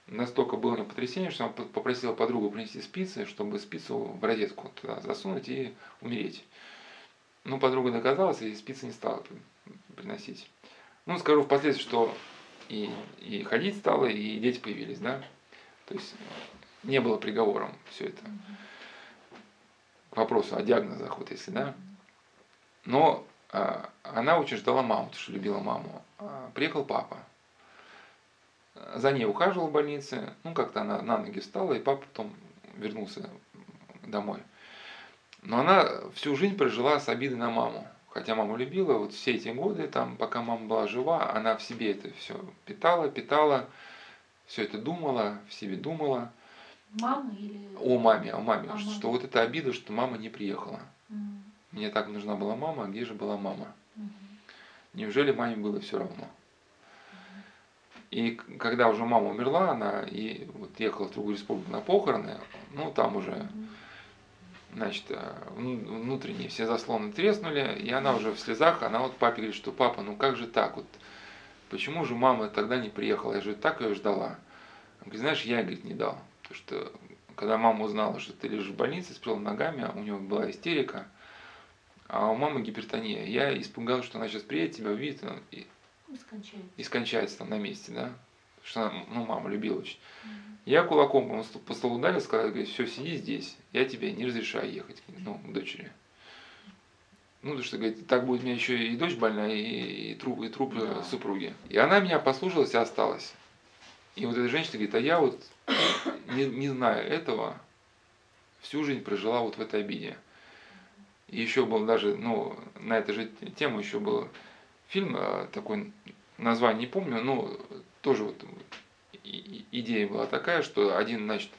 настолько было у нее потрясение, что она попросила подругу принести спицы, чтобы спицу в розетку туда засунуть и умереть. Ну, подруга доказалась, и спицы не стала приносить. Ну, скажу впоследствии, что и, и ходить стало, и дети появились, да. То есть не было приговором все это. К вопросу о диагнозах, вот если, да. Но а, она очень ждала маму, потому что любила маму. А, приехал папа. за ней ухаживал в больнице, ну как-то она на ноги встала, и папа потом вернулся домой. Но она всю жизнь прожила с обидой на маму. Хотя маму любила, вот все эти годы, там, пока мама была жива, она в себе это все питала, питала, все это думала, в себе думала. Мама или... О маме, о маме, О что, маме. что вот это обида, что мама не приехала. М, Мне так нужна была мама, а где же была мама? мгм. Неужели маме было все равно? И когда уже мама умерла, она и вот ехала в другую республику на похороны, ну там уже, Мгм. Значит, э, вну- внутренние все заслоны треснули, и она уже в слезах, она вот папе говорит, что папа, ну как же так вот, почему же мама тогда не приехала, я же так ее ждала. Он говорит, знаешь, я, говорит, не дал, потому что когда мама узнала, что ты лежишь в больнице с переломом ногами, а у нее была истерика, а у мамы гипертония, я испугался, что она сейчас приедет, тебя увидит, и И и скончается там на месте, да? Что она, ну, мама любила очень. Мгм. Я кулаком по столу- ударил, сказал, говорит, все, сиди здесь, я тебе не разрешаю ехать, ну, к дочери. Ну, потому что, говорит, так будет у меня еще и дочь больная, и, и труп, и труп э, Да. супруги. И она меня послушалась и осталась. И вот эта женщина говорит, а я вот, не, не зная этого, всю жизнь прожила вот в этой обиде. И еще был даже, ну, на эту же тему еще был фильм э, такой, название не помню, но тоже вот идея была такая, что один, значит,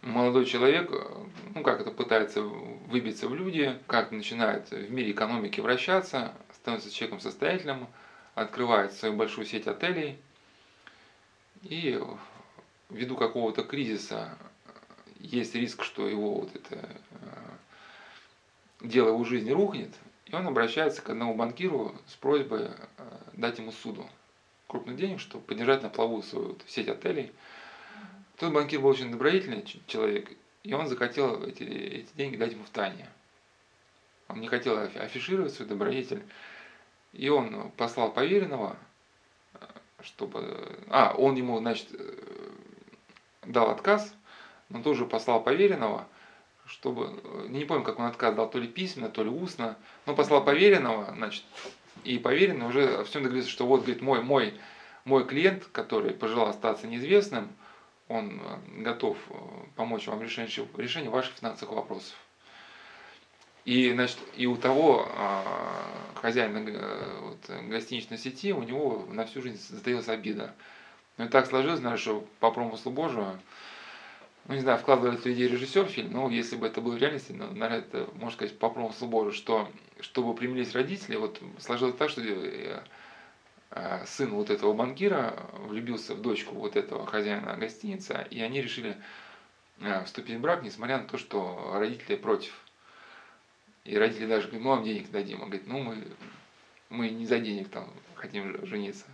молодой человек, э, ну как это пытается выбиться в люди, как начинает в мире экономики вращаться, становится человеком состоятельным, открывает свою большую сеть отелей. И ввиду какого-то кризиса есть риск, что его вот это э, дело его жизни рухнет, и он обращается к одному банкиру с просьбой э, дать ему суду крупных денег, чтобы поддержать на плаву свою сеть отелей. Тот банкир был очень добродетельный человек, и он захотел эти, эти деньги дать ему в тайне. Он не хотел афи- афишировать свою добродетель. И он послал поверенного, э, чтобы... А, он ему, значит, э, дал отказ, но тоже послал поверенного, чтобы... э, Не помню, как он отказ дал, то ли письменно, то ли устно, но послал поверенного, значит, и поверенный уже всем договорился, что вот, говорит, мой, мой, мой клиент, который пожелал остаться неизвестным, он э, готов э, помочь вам в решении, в ваших финансовых вопросов. И, значит, и у того а, хозяина э, вот, гостиничной сети, у него на всю жизнь затаилась обида. Ну и так сложилось, наверное, что по промыслу Божию, ну не знаю, вкладывали эту идею режиссер в фильм, но если бы это было в реальности, наверное, это, можно сказать, по промыслу Божию, что чтобы примирились родители, вот сложилось так, что э, сын вот этого банкира влюбился в дочку вот этого хозяина гостиницы, и они решили э, вступить в брак, несмотря на то, что родители против. И родители даже говорят, мы вам денег дадим. Он говорит, ну мы, мы не за денег там хотим жениться.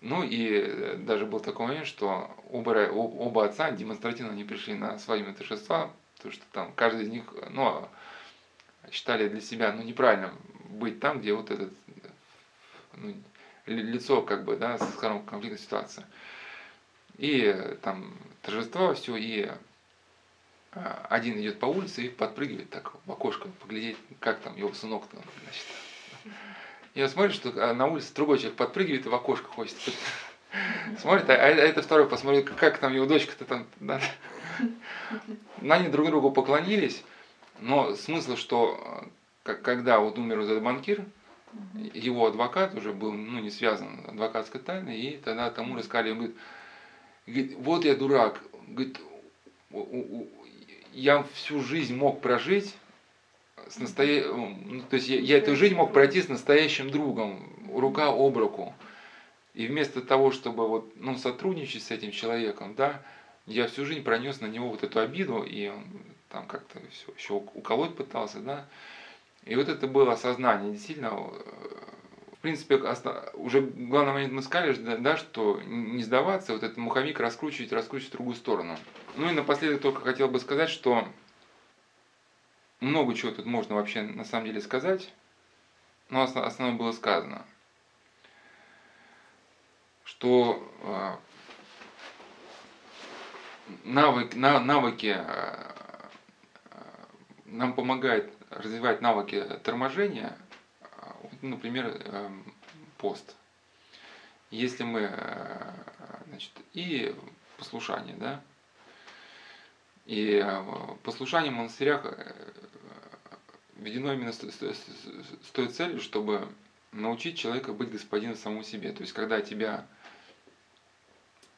Ну и э, даже был такой момент, что оба, оба отца демонстративно не пришли на свадебные торжества, потому что там каждый из них, ну, считали для себя, ну, неправильно быть там, где вот этот ну, ли- лицо, как бы, да, с конфликтной ситуации. И э, там торжество все, и а, один идет по улице и подпрыгивает так в окошко, поглядеть, как там его сынок там, значит. И он смотрит, что а, на улице другой человек подпрыгивает и в окошко хочет. Смотрит, а а это второй посмотрит, как там его дочка-то там. да. Но Они друг другу поклонились, но смысл, что э, когда вот умер этот банкир, его адвокат уже был ну, не связан адвокатской тайной, и тогда тому рассказали, он говорит, говорит, вот я дурак, говорит, я всю жизнь мог прожить с настоя... ну, то есть я, я эту жизнь мог пройти с настоящим другом, рука об руку. И вместо того, чтобы вот, ну, сотрудничать с этим человеком, да, я всю жизнь пронес на него вот эту обиду, и он там как-то все еще уколоть пытался, да. И вот это было осознание, действительно, э, в принципе, уже главный момент мы сказали, да, что не сдаваться, вот этот муховик раскручивать, раскручивать в другую сторону. Ну и напоследок только хотел бы сказать, что много чего тут можно вообще на самом деле сказать, но осно- основное было сказано, что э, навык, на, навыки э, нам помогает развивать навыки торможения, например, эм, пост. Если мы, э, значит, и послушание, да, и э, послушание в монастырях э, введено именно с той целью, чтобы научить человека быть господином самому себе. То есть, когда тебя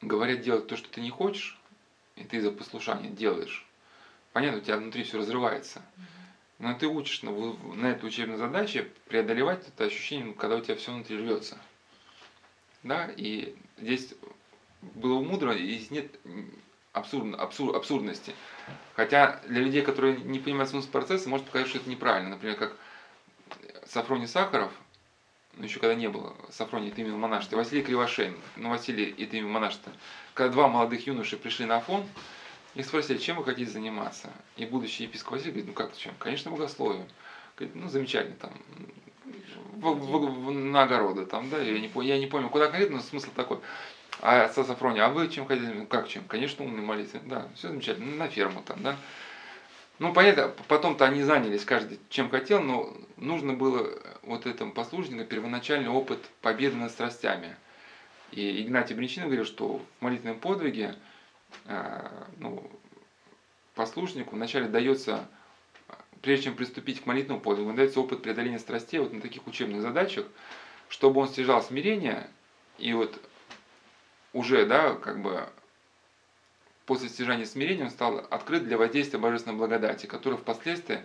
говорят делать то, что ты не хочешь, и ты за послушание делаешь, понятно, у тебя внутри все разрывается. Но ты учишь на, на этой учебной задаче преодолевать это ощущение, когда у тебя все внутри рвется. Да, и здесь было мудро, и здесь нет абсурд, абсур, абсурдности. Хотя для людей, которые не понимают смысл процесса, может показаться, что это неправильно. Например, как Сафроний Сахаров, ну еще когда не было Сафроний это имя монашества, Василий Кривошеин, ну Василий это имя монашества, когда два молодых юноши пришли на Афон, их спросили, чем вы хотите заниматься? И будущий епископ Василий говорит, ну как чем? Конечно, богословием. Говорит, ну замечательно, там, в, в, в, на огороды, там, да, я не, я не помню, куда конкретно, но смысл такой. А отца Сафрония, а вы чем хотите? Ну, как чем? Конечно, умный молитвы. Да, все замечательно. На ферму там, да. Ну, понятно, потом-то они занялись каждый чем хотел, но нужно было вот этому послушнику первоначальный опыт победы над страстями. И Игнатий Бринчин говорил, что в молитвенном подвиге ну, послушнику вначале дается, прежде чем приступить к молитвенному подвигу, дается опыт преодоления страстей вот на таких учебных задачах, чтобы он стяжал смирение и вот уже, да, как бы после стяжания смирения он стал открыт для воздействия божественной благодати, которая впоследствии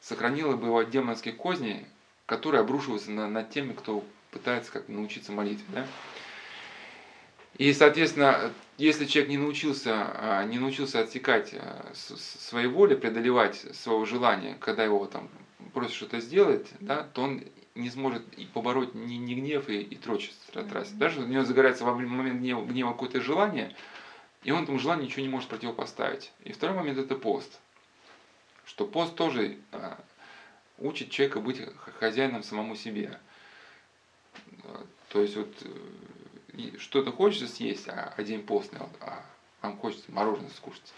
сохранила бы его от демонских козней, которые обрушиваются на, над теми, кто пытается как научиться молитве. Да? И, соответственно, если человек не научился, а, не научился отсекать а, своей воли, преодолевать своего желания, когда его там просят что-то сделать, да, то он не сможет и побороть ни, ни гнев и, и трость страсть. Даже у него загорается во момент гнева, гнева какое-то желание, и он этому желанию ничего не может противопоставить. И второй момент это пост. Что пост тоже а, учит человека быть хозяином самому себе. То есть вот э, что-то хочется съесть, а, а день постный, а вам хочется мороженое скушать.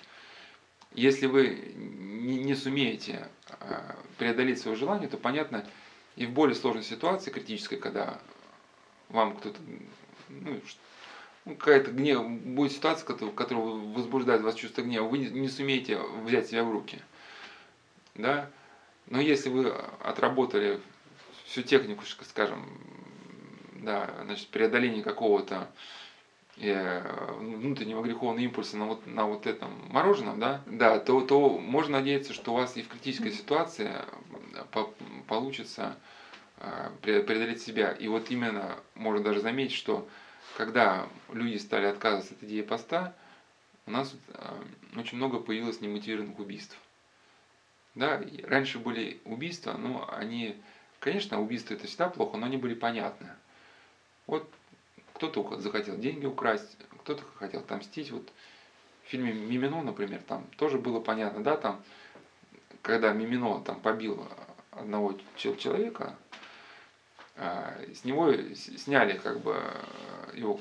Если вы не, не сумеете а, преодолеть свое желание, то понятно, и в более сложной ситуации, критической, когда вам кто-то, ну, ну, какая-то гнев, будет ситуация, которая, которая возбуждает вас чувство гнева, вы не, не сумеете взять себя в руки. Да? Но если вы отработали всю технику, скажем, да, значит, преодоления какого-то э, внутреннего греховного импульса на вот, на вот этом мороженом, да, да, то, то можно надеяться, что у вас и в критической ситуации по, получится э, преодолеть себя. И вот именно можно даже заметить, что когда люди стали отказываться от идеи поста, у нас э, очень много появилось немотивированных убийств. Да, раньше были убийства, но они, конечно, убийства это всегда плохо, но они были понятны. Вот кто-то захотел деньги украсть, кто-то хотел отомстить. Вот в фильме «Мимино», например, там тоже было понятно, да, там, когда Мимино там побил одного человека, а, с него сняли как бы его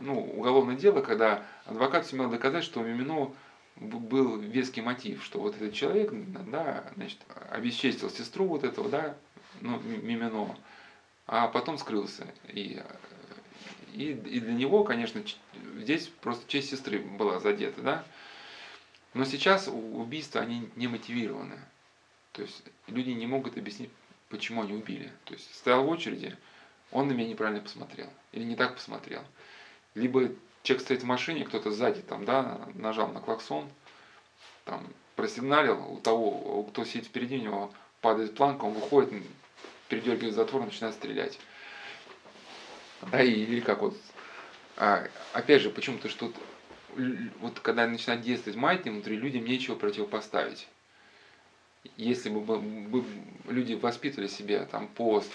ну, уголовное дело, когда адвокат сумел доказать, что у Мимино был веский мотив, что вот этот человек, да, значит, обесчестил сестру вот этого, да, ну, Мимино, а потом скрылся. И, и, и для него, конечно, здесь просто честь сестры была задета, да. Но сейчас убийства, они не мотивированы. То есть люди не могут объяснить, почему они убили. То есть стоял в очереди, он на меня неправильно посмотрел. Или не так посмотрел. Либо человек стоит в машине, кто-то сзади там, да, нажал на клаксон, там, просигналил, у того, кто сидит впереди, у него падает планка, он выходит, передергивает затвор, начинает стрелять. Да, и, или как вот, а, опять же, почему-то что вот когда начинает действовать маятник внутри, людям нечего противопоставить если бы, бы люди воспитывали себе там пост,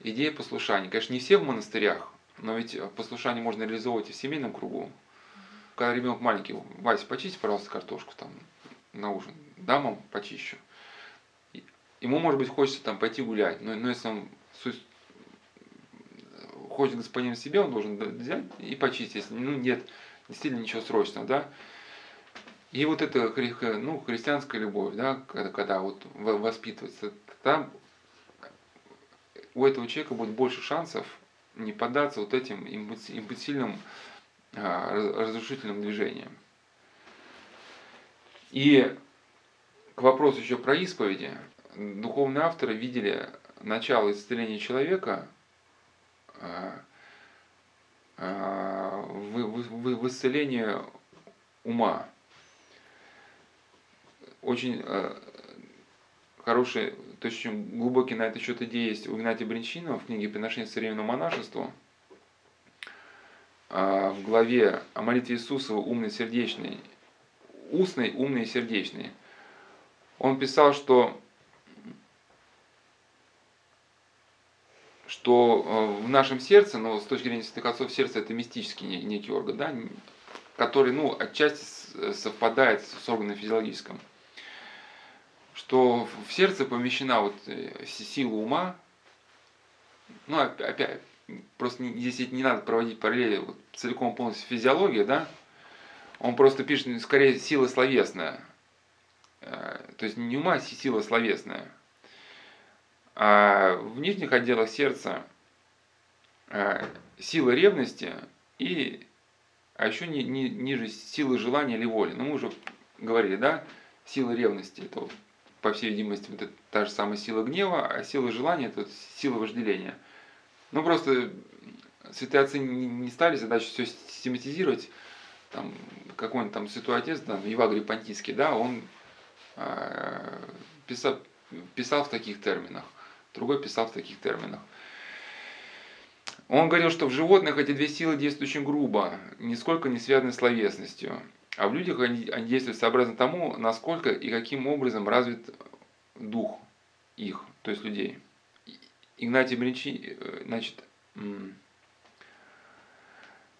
идея послушания. Конечно, не все в монастырях, но ведь послушание можно реализовывать и в семейном кругу. Когда ребенок маленький, Вася, почисти, пожалуйста, картошку там на ужин. Да, мам, почищу. Ему, может быть, хочется там пойти гулять, но, но если он хочет господин себе, он должен взять и почистить. Если ну, нет действительно ничего срочного, да. И вот эта ну, христианская любовь, да, когда, когда вот воспитывается, там у этого человека будет больше шансов не поддаться вот этим импульсивным разрушительным движениям. И к вопросу еще про исповеди. Духовные авторы видели начало исцеления человека в, в, в исцелении ума. Очень э, хороший, то есть глубокий на этот счет идеи есть у Игнатия Бринчинова в книге «Приношение современному монашеству». Э, в главе о молитве Иисусова «Умный, сердечный», «Устный, умный и сердечный». Он писал, что что э, в нашем сердце, но с точки зрения святых отцов, сердце это мистический некий орган, да, который, ну, отчасти совпадает с органом физиологическим, что в сердце помещена вот э, сила ума, ну, опять, просто здесь не надо проводить параллели вот, целиком полностью физиология, да, он просто пишет, ну, скорее, сила словесная, э, то есть не ума, а сила словесная. А в нижних отделах сердца э, сила ревности и а еще ни, ни, ниже силы желания или воли. Ну, мы уже говорили, да, сила ревности, это, по всей видимости, это та же самая сила гнева, а сила желания, это сила вожделения. Ну, просто святые отцы не, стали задачу все систематизировать, там, какой-нибудь там святой отец, да, Евагрий Понтийский, да, он э, писал, писал в таких терминах, другой писал в таких терминах. Он говорил, что в животных эти две силы действуют очень грубо, нисколько не связаны с словесностью. А в людях они, они действуют сообразно тому, насколько и каким образом развит дух их, то есть людей. Игнатий Бринчи, э, значит,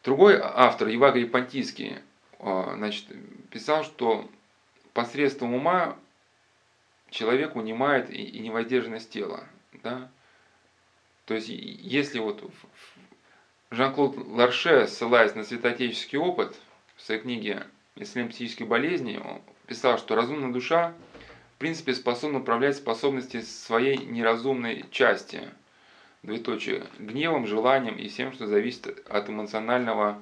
другой автор, Евагрий Понтийский, э, значит, писал, что посредством ума человек унимает и невоздержанность тела. Да? То есть, если вот Жан-Клод Ларше, ссылаясь на святоотеческий опыт в своей книге «Исследование психических болезней», он писал, что разумная душа в принципе способна управлять способности своей неразумной части, двоеточие, гневом, желанием и всем, что зависит от эмоционального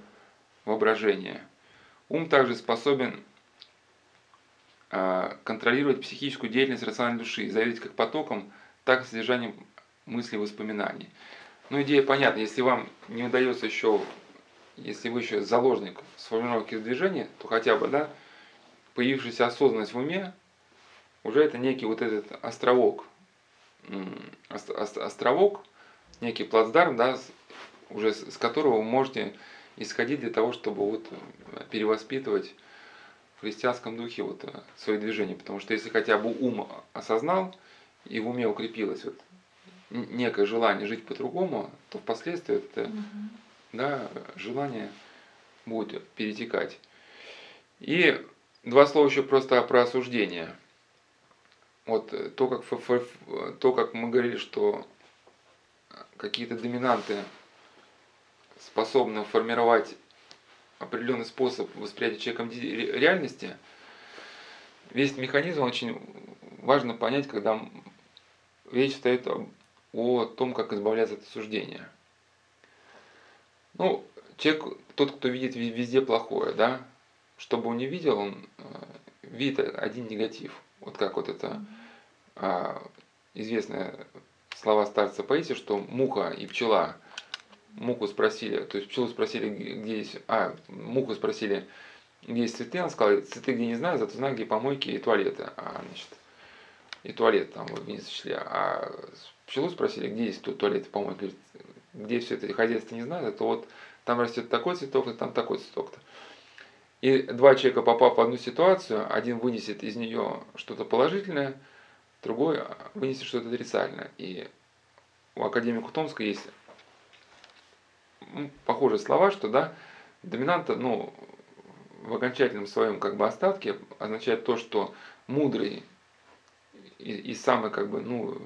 воображения. Ум также способен а, контролировать психическую деятельность рациональной души, зависеть как потоком, так и содержанием мыслей и воспоминаний. Ну, идея понятна. Если вам не удается еще, если вы еще заложник сформировки движения, то хотя бы, да, появившаяся осознанность в уме, уже это некий вот этот островок, островок, некий плацдарм, да, уже с которого вы можете исходить для того, чтобы вот перевоспитывать в христианском духе вот свои движения. Потому что если хотя бы ум осознал и в уме укрепилось вот некое желание жить по-другому, то впоследствии это угу. да, желание будет перетекать. И два слова еще просто про осуждение. Вот то, как, то, как мы говорили, что какие-то доминанты способны формировать определенный способ восприятия человеком реальности, весь механизм очень важно понять, когда речь стоит о том, как избавляться от осуждения. Ну, человек, тот, кто видит везде плохое, да, чтобы он не видел, он э, видит один негатив. Вот как вот это а, известная слова старца Паисия, что муха и пчела муху спросили, то есть пчелу спросили, где есть, а, муху спросили, где есть цветы, она сказала, цветы где не знаю, зато знаю, где помойки и туалеты. А, значит, и туалет там вниз шли. А пчелу спросили, где есть тут туалет, по-моему, говорит, где все это хозяйство не знаю, то вот там растет такой цветок, и там такой цветок-то. И два человека, попав в одну ситуацию, один вынесет из нее что-то положительное, другой вынесет что-то отрицательное. И у академика Томска есть похожие слова, что да, доминанта, ну, в окончательном своем как бы остатке означает то, что мудрый и, и самый как бы, ну,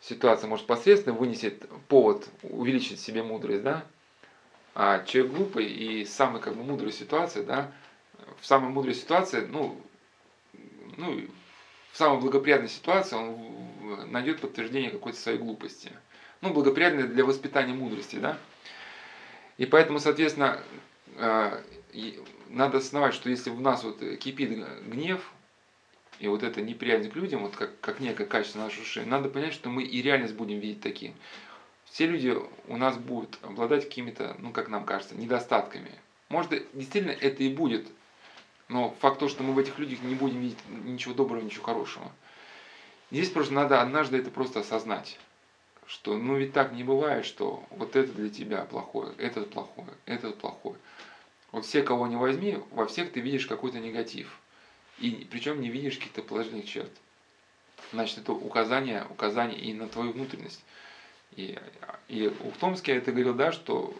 ситуация может посредственно вынесет повод увеличить себе мудрость, да, а человек глупый и самый как бы мудрой ситуации, да, в самой мудрой ситуации, ну, ну, в самой благоприятной ситуации он найдет подтверждение какой-то своей глупости. ну, благоприятные для воспитания мудрости, да. И поэтому, соответственно, э, надо осознавать, что если в нас вот кипит гнев, и вот это неприязнь к людям, вот как, как некое качество нашей души, надо понять, что мы и реальность будем видеть таким. Все люди у нас будут обладать какими-то, ну как нам кажется, недостатками. Может, действительно это и будет, но факт то, что мы в этих людях не будем видеть ничего доброго, ничего хорошего. Здесь просто надо однажды это просто осознать, что ну ведь так не бывает, что вот это для тебя плохое, этот плохое, этот плохое. Вот все, кого не возьми, во всех ты видишь какой-то негатив. И причем не видишь каких-то положительных черт. Значит, это указание, указание и на твою внутренность. И, и Ухтомский это говорил, да, что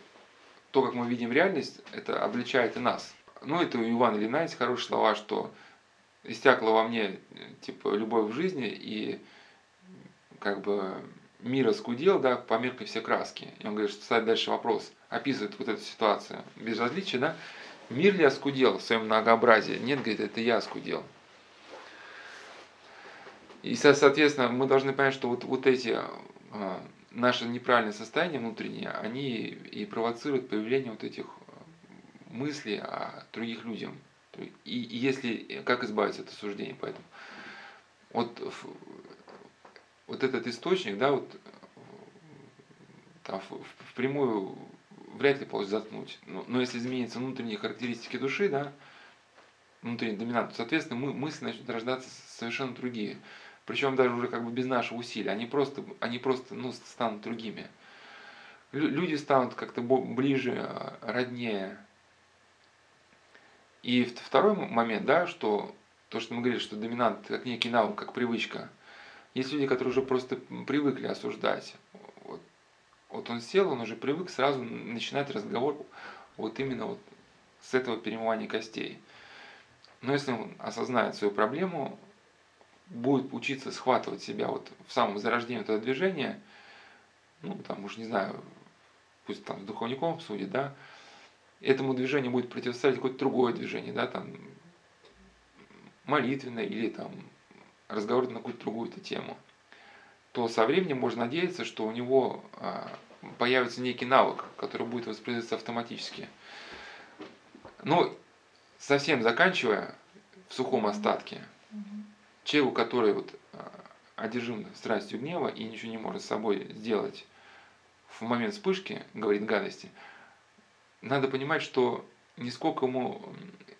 то, как мы видим реальность, это обличает и нас. Ну, это у Ивана Ильина есть хорошие слова, что истякла во мне типа любовь в жизни и как бы мир оскудел, да, по мерке все краски. И он говорит, что ставит дальше вопрос, описывает вот эту ситуацию. Безразличие, да, Мир ли оскудел в своем многообразии? Нет, говорит, это я оскудел. И, соответственно, мы должны понять, что вот, вот эти а, наши неправильные состояния внутренние, они и провоцируют появление вот этих мыслей о других людях. И, и если, как избавиться от осуждения, поэтому вот, вот этот источник, да, вот там, в, в прямую вряд ли получится заткнуть. Но, но если изменятся внутренние характеристики души, да, внутренний доминант, соответственно, мы, мысли начнут рождаться совершенно другие. Причем даже уже как бы без нашего усилия. Они просто, они просто ну, станут другими. Люди станут как-то ближе, роднее. И второй момент, да, что то, что мы говорили, что доминант как некий навык, как привычка. Есть люди, которые уже просто привыкли осуждать. Вот он сел, он уже привык сразу начинать разговор вот именно вот с этого перемывания костей. Но если он осознает свою проблему, будет учиться схватывать себя вот в самом зарождении этого движения, ну, там, уж не знаю, пусть там с духовником судит, да, этому движению будет противостоять какое-то другое движение, да, там, молитвенное или там разговор на какую-то другую -то тему то со временем можно надеяться, что у него а, появится некий навык, который будет воспроизводиться автоматически. Ну, совсем заканчивая в сухом остатке, человеку, который вот а, одержим страстью гнева и ничего не может с собой сделать в момент вспышки, говорит гадости, надо понимать, что нисколько ему,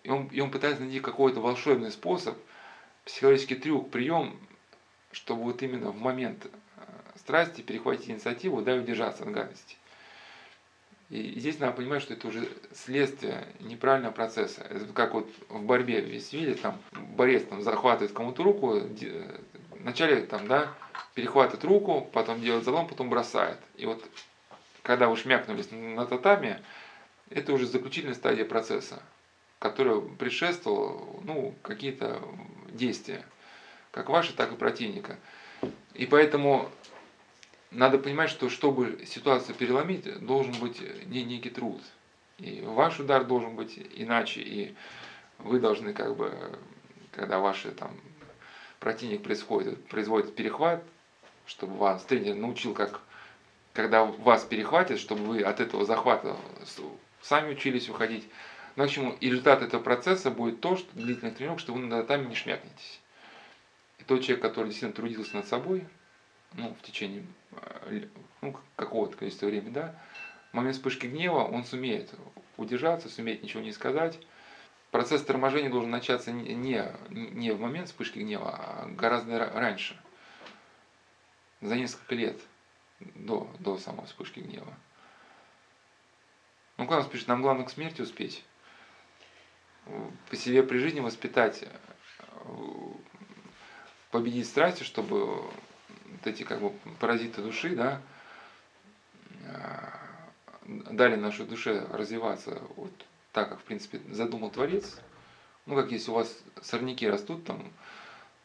и он, и он пытается найти какой-то волшебный способ, психологический трюк, прием, чтобы вот именно в момент э, страсти перехватить инициативу, да, и удержаться от гадости. И здесь надо понимать, что это уже следствие неправильного процесса. Это как вот в борьбе весь видели, там борец там захватывает кому-то руку, э, вначале там, да, перехватывает руку, потом делает залом, потом бросает. И вот когда вы шмякнулись на татами, это уже заключительная стадия процесса, которая предшествовала ну, какие-то действия как ваши, так и противника. И поэтому надо понимать, что чтобы ситуацию переломить, должен быть не некий труд. И ваш удар должен быть иначе, и вы должны как бы, когда ваш там, противник происходит, производит перехват, чтобы вас тренер научил, как когда вас перехватит, чтобы вы от этого захвата сами учились уходить. Но к чему? И результат этого процесса будет то, что длительных тренировок, что вы на татами не шмякнетесь тот человек, который действительно трудился над собой, ну, в течение э, ну, какого-то количества времени, да, в момент вспышки гнева он сумеет удержаться, сумеет ничего не сказать. Процесс торможения должен начаться не, не в момент вспышки гнева, а гораздо раньше, за несколько лет до, до самой вспышки гнева. Ну, Клаус пишет, нам главное к смерти успеть, по себе при жизни воспитать победить страсти, чтобы вот эти как бы паразиты души, да, а, дали нашей душе развиваться вот так, как, в принципе, задумал Творец. Ну, как если у вас сорняки растут там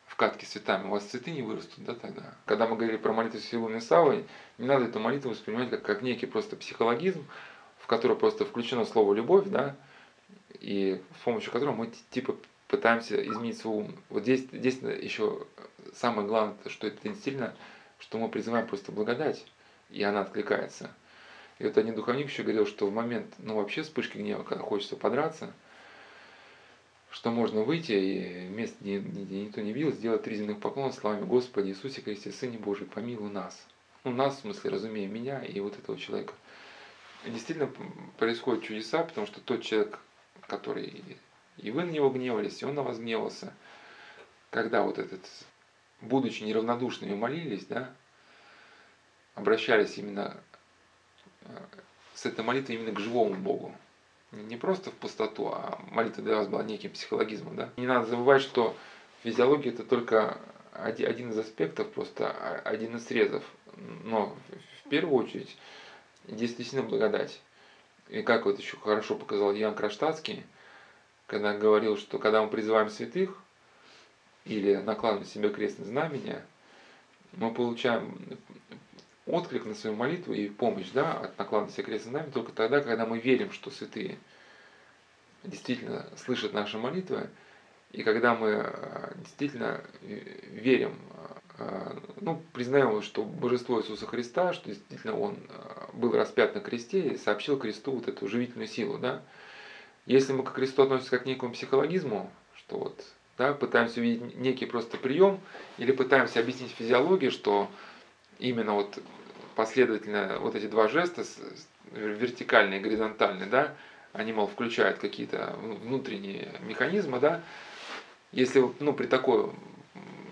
в катке с цветами, у вас цветы не вырастут, да, тогда. Когда мы говорили про молитву Силуны Савы, не надо эту молитву воспринимать как, как некий просто психологизм, в который просто включено слово «любовь», да, и с помощью которого мы типа пытаемся изменить свой ум. Вот здесь, здесь еще самое главное, что это действительно, что мы призываем просто благодать. и она откликается. И вот один духовник еще говорил, что в момент, ну вообще вспышки гнева, когда хочется подраться, что можно выйти и вместо где никто не видел, сделать три земных поклона словами Господи Иисусе Христе, Сыне Божий, помилуй нас. Ну, нас, в смысле, разумеем, меня и вот этого человека. Действительно происходят чудеса, потому что тот человек, который и вы на него гневались, и он на вас гневался, когда вот этот, будучи неравнодушными, молились, да, обращались именно э, с этой молитвой именно к живому Богу, не просто в пустоту, а молитва для вас была неким психологизмом. Да? Не надо забывать, что физиология это только один из аспектов, просто один из срезов. Но в первую очередь действительно благодать. И как вот еще хорошо показал Ян Кронштадтский, когда говорил, что когда мы призываем святых или накладываем на себя крестное знамение, мы получаем отклик на свою молитву и помощь да, от накладывания себе крестное знамение только тогда, когда мы верим, что святые действительно слышат наши молитвы, и когда мы э, действительно верим, э, ну, признаем, что Божество Иисуса Христа, что действительно Он э, был распят на кресте и сообщил кресту вот эту живительную силу, да. Если мы к кресту относимся как к некому психологизму, что вот, да, пытаемся увидеть некий просто прием, или пытаемся объяснить физиологию, что именно вот последовательно вот эти два жеста, вертикальный и горизонтальный, да, они, мол, включают какие-то внутренние механизмы, да, если ну, при такой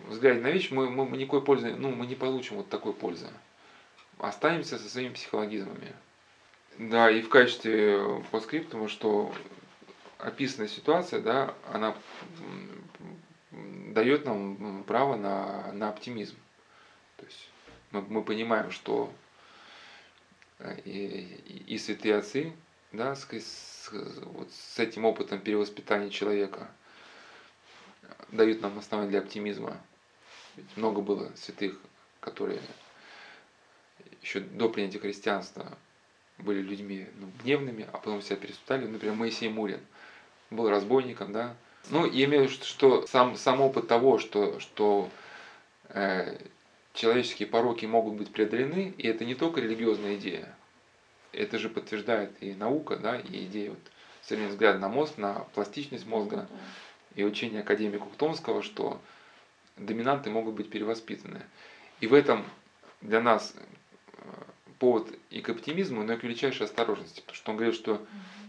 взгляде на вещь, мы, мы, мы никакой пользы, ну, мы не получим вот такой пользы. Останемся со своими психологизмами. Да, и в качестве по скриптума, что описанная ситуация, да, она дает нам право на, на оптимизм. То есть мы, мы понимаем, что э, и, и, и святые отцы, да, с, с, вот с этим опытом перевоспитания человека дают нам основания для оптимизма. Ведь много было святых, которые еще до принятия христианства были людьми ну, гневными, а потом себя переспитали. Например, Моисей Мурин был разбойником, да. Ну, я имею в виду, что сам, сам опыт того, что, что э, человеческие пороки могут быть преодолены, и это не только религиозная идея, это же подтверждает и наука, да, и идея вот, современный взгляд на мозг, на пластичность мозга, и учение академика Ухтомского, что доминанты могут быть перевоспитаны. И в этом для нас повод и к оптимизму, но и к величайшей осторожности, потому что он говорит, что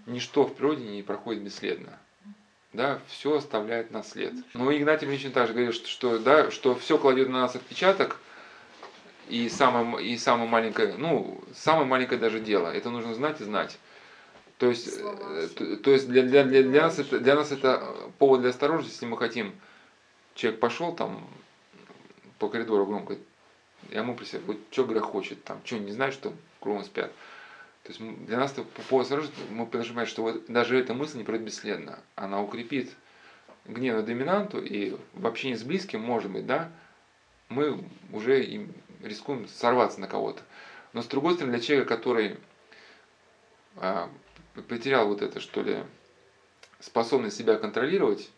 ничто в природе не проходит бесследно. Да, все оставляет наслед. Но Игнатий Ильич также говорит, что, что, да, что все кладет на нас отпечаток, и самое, и самое маленькое, ну, самое маленькое даже дело. Это нужно знать и знать. То есть, э, то, то есть для, для, для, для, нас это, для нас это повод для осторожности, если мы хотим. Человек пошел там по коридору громко, я ему себе, вот что грохочет, там, что не знает, что кругом спят. То есть для нас это по поводу осторожности, мы понимать, что вот даже эта мысль не пройдет бесследно. Она укрепит гнев на доминанту, и в общении с близким, может быть, да, мы уже им рискуем сорваться на кого-то. Но с другой стороны, для человека, который а, потерял вот это, что ли, способность себя контролировать,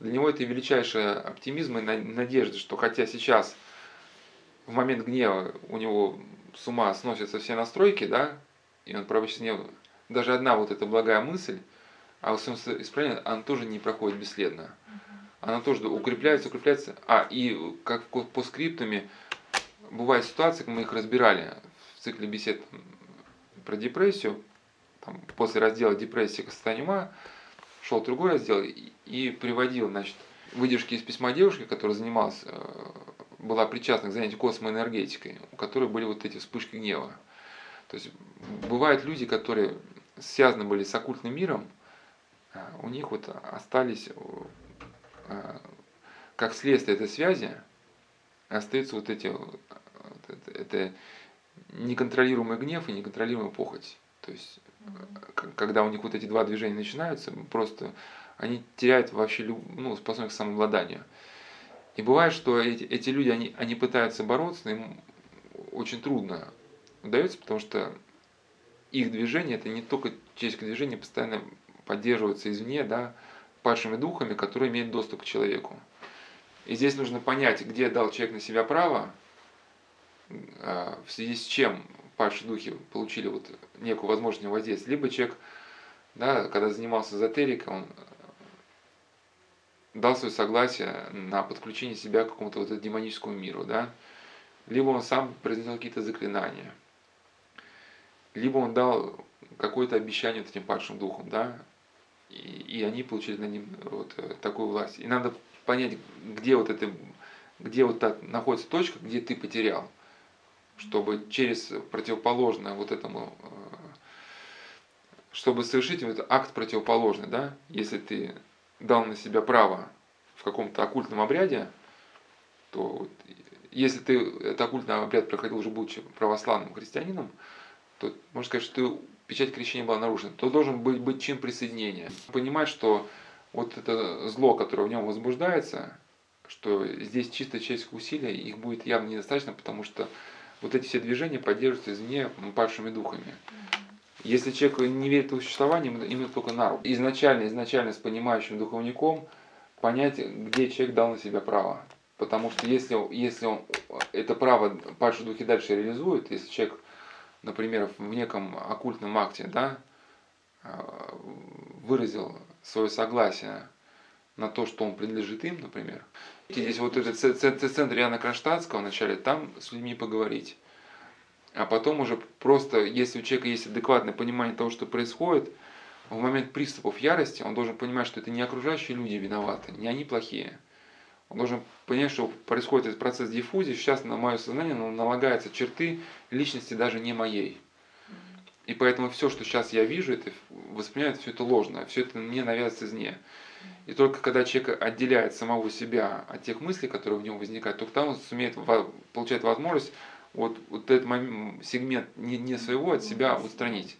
для него это величайший оптимизм и надежда, что хотя сейчас в момент гнева у него с ума сносятся все настройки, да, и он проводит гнев, даже одна вот эта благая мысль, а в своем исправлении она тоже не проходит бесследно. Она тоже укрепляется, укрепляется. А, и как по скриптами, бывают ситуации, мы их разбирали в цикле бесед про депрессию, там, после раздела депрессии к состоянию ума, шел другой раздел и, и приводил, значит, выдержки из письма девушки, которая занималась, э, была причастна к занятию космоэнергетикой, у которой были вот эти вспышки гнева. То есть бывают люди, которые связаны были с оккультным миром, э, у них вот остались, э, как следствие этой связи, остаются вот эти, вот это, это неконтролируемый гнев и неконтролируемая похоть. То есть когда у них вот эти два движения начинаются, просто они теряют вообще ну, способность к самообладанию. И бывает, что эти, эти люди, они, они пытаются бороться, но им очень трудно удается, потому что их движение, это не только человеческое движение, постоянно поддерживается извне, да, падшими духами, которые имеют доступ к человеку. И здесь нужно понять, где дал человек на себя право, а, в связи с чем падшие духи получили вот некую возможность воздействия, либо человек, да, когда занимался эзотерикой, он дал свое согласие на подключение себя к какому-то вот демоническому миру, да, либо он сам произнес какие-то заклинания, либо он дал какое-то обещание вот этим падшим духом, да, и, и они получили на ним вот э, такую власть. И надо понять, где вот это, где вот так находится точка, где ты потерял, чтобы через противоположное вот этому, э, чтобы совершить вот акт противоположный, да, если ты дал на себя право в каком-то оккультном обряде, то вот, если ты этот оккультный обряд проходил уже будучи православным христианином, то можно сказать, что ты, печать крещения была нарушена, то должен быть, быть чин присоединения. Понимать, что вот это зло, которое в нем возбуждается, что здесь чисто человеческие усилия, их будет явно недостаточно, потому что вот эти все движения поддерживаются извне падшими духами. Если человек не верит в существование, ему только на руку. Изначально, изначально с понимающим духовником понять, где человек дал на себя право. Потому что если, если он это право падшие духи дальше реализует, если человек, например, в неком оккультном акте да, выразил свое согласие на то, что он принадлежит им, например. Здесь вот этот центр Иоанна Кронштадтского вначале, там с людьми поговорить. А потом уже просто, если у человека есть адекватное понимание того, что происходит, в момент приступов ярости он должен понимать, что это не окружающие люди виноваты, не они плохие. Он должен понять, что происходит этот процесс диффузии, сейчас на мое сознание налагаются черты личности даже не моей. И поэтому все, что сейчас я вижу, это воспринимает все это ложно, все это мне навязывается извне. И только когда человек отделяет самого себя от тех мыслей, которые в нем возникают, только тогда он сумеет получать возможность вот, вот этот момент, сегмент не, не своего от себя устранить.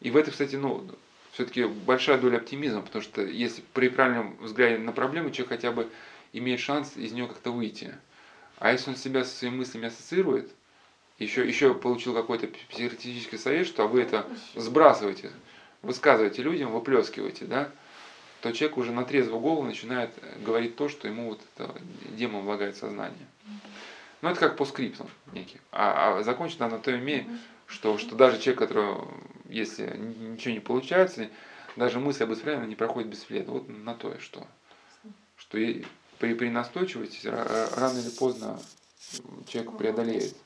И в этом, кстати, ну, все-таки большая доля оптимизма, потому что если при правильном взгляде на проблему, человек хотя бы имеет шанс из нее как-то выйти. А если он себя со своими мыслями ассоциирует, еще, еще получил какой-то психотерапевтический совет, что вы это сбрасываете, высказываете людям, выплескиваете, да, то человек уже на трезвую голову начинает говорить то, что ему вот это демон влагает сознание. Ну, это как по скриптам некий. А, а закончить надо на той мере, что, что даже человек, который, если ничего не получается, даже мысль об исправлении не проходит бесследно. Вот на то, что, что при, при настойчивости рано или поздно человек преодолеет.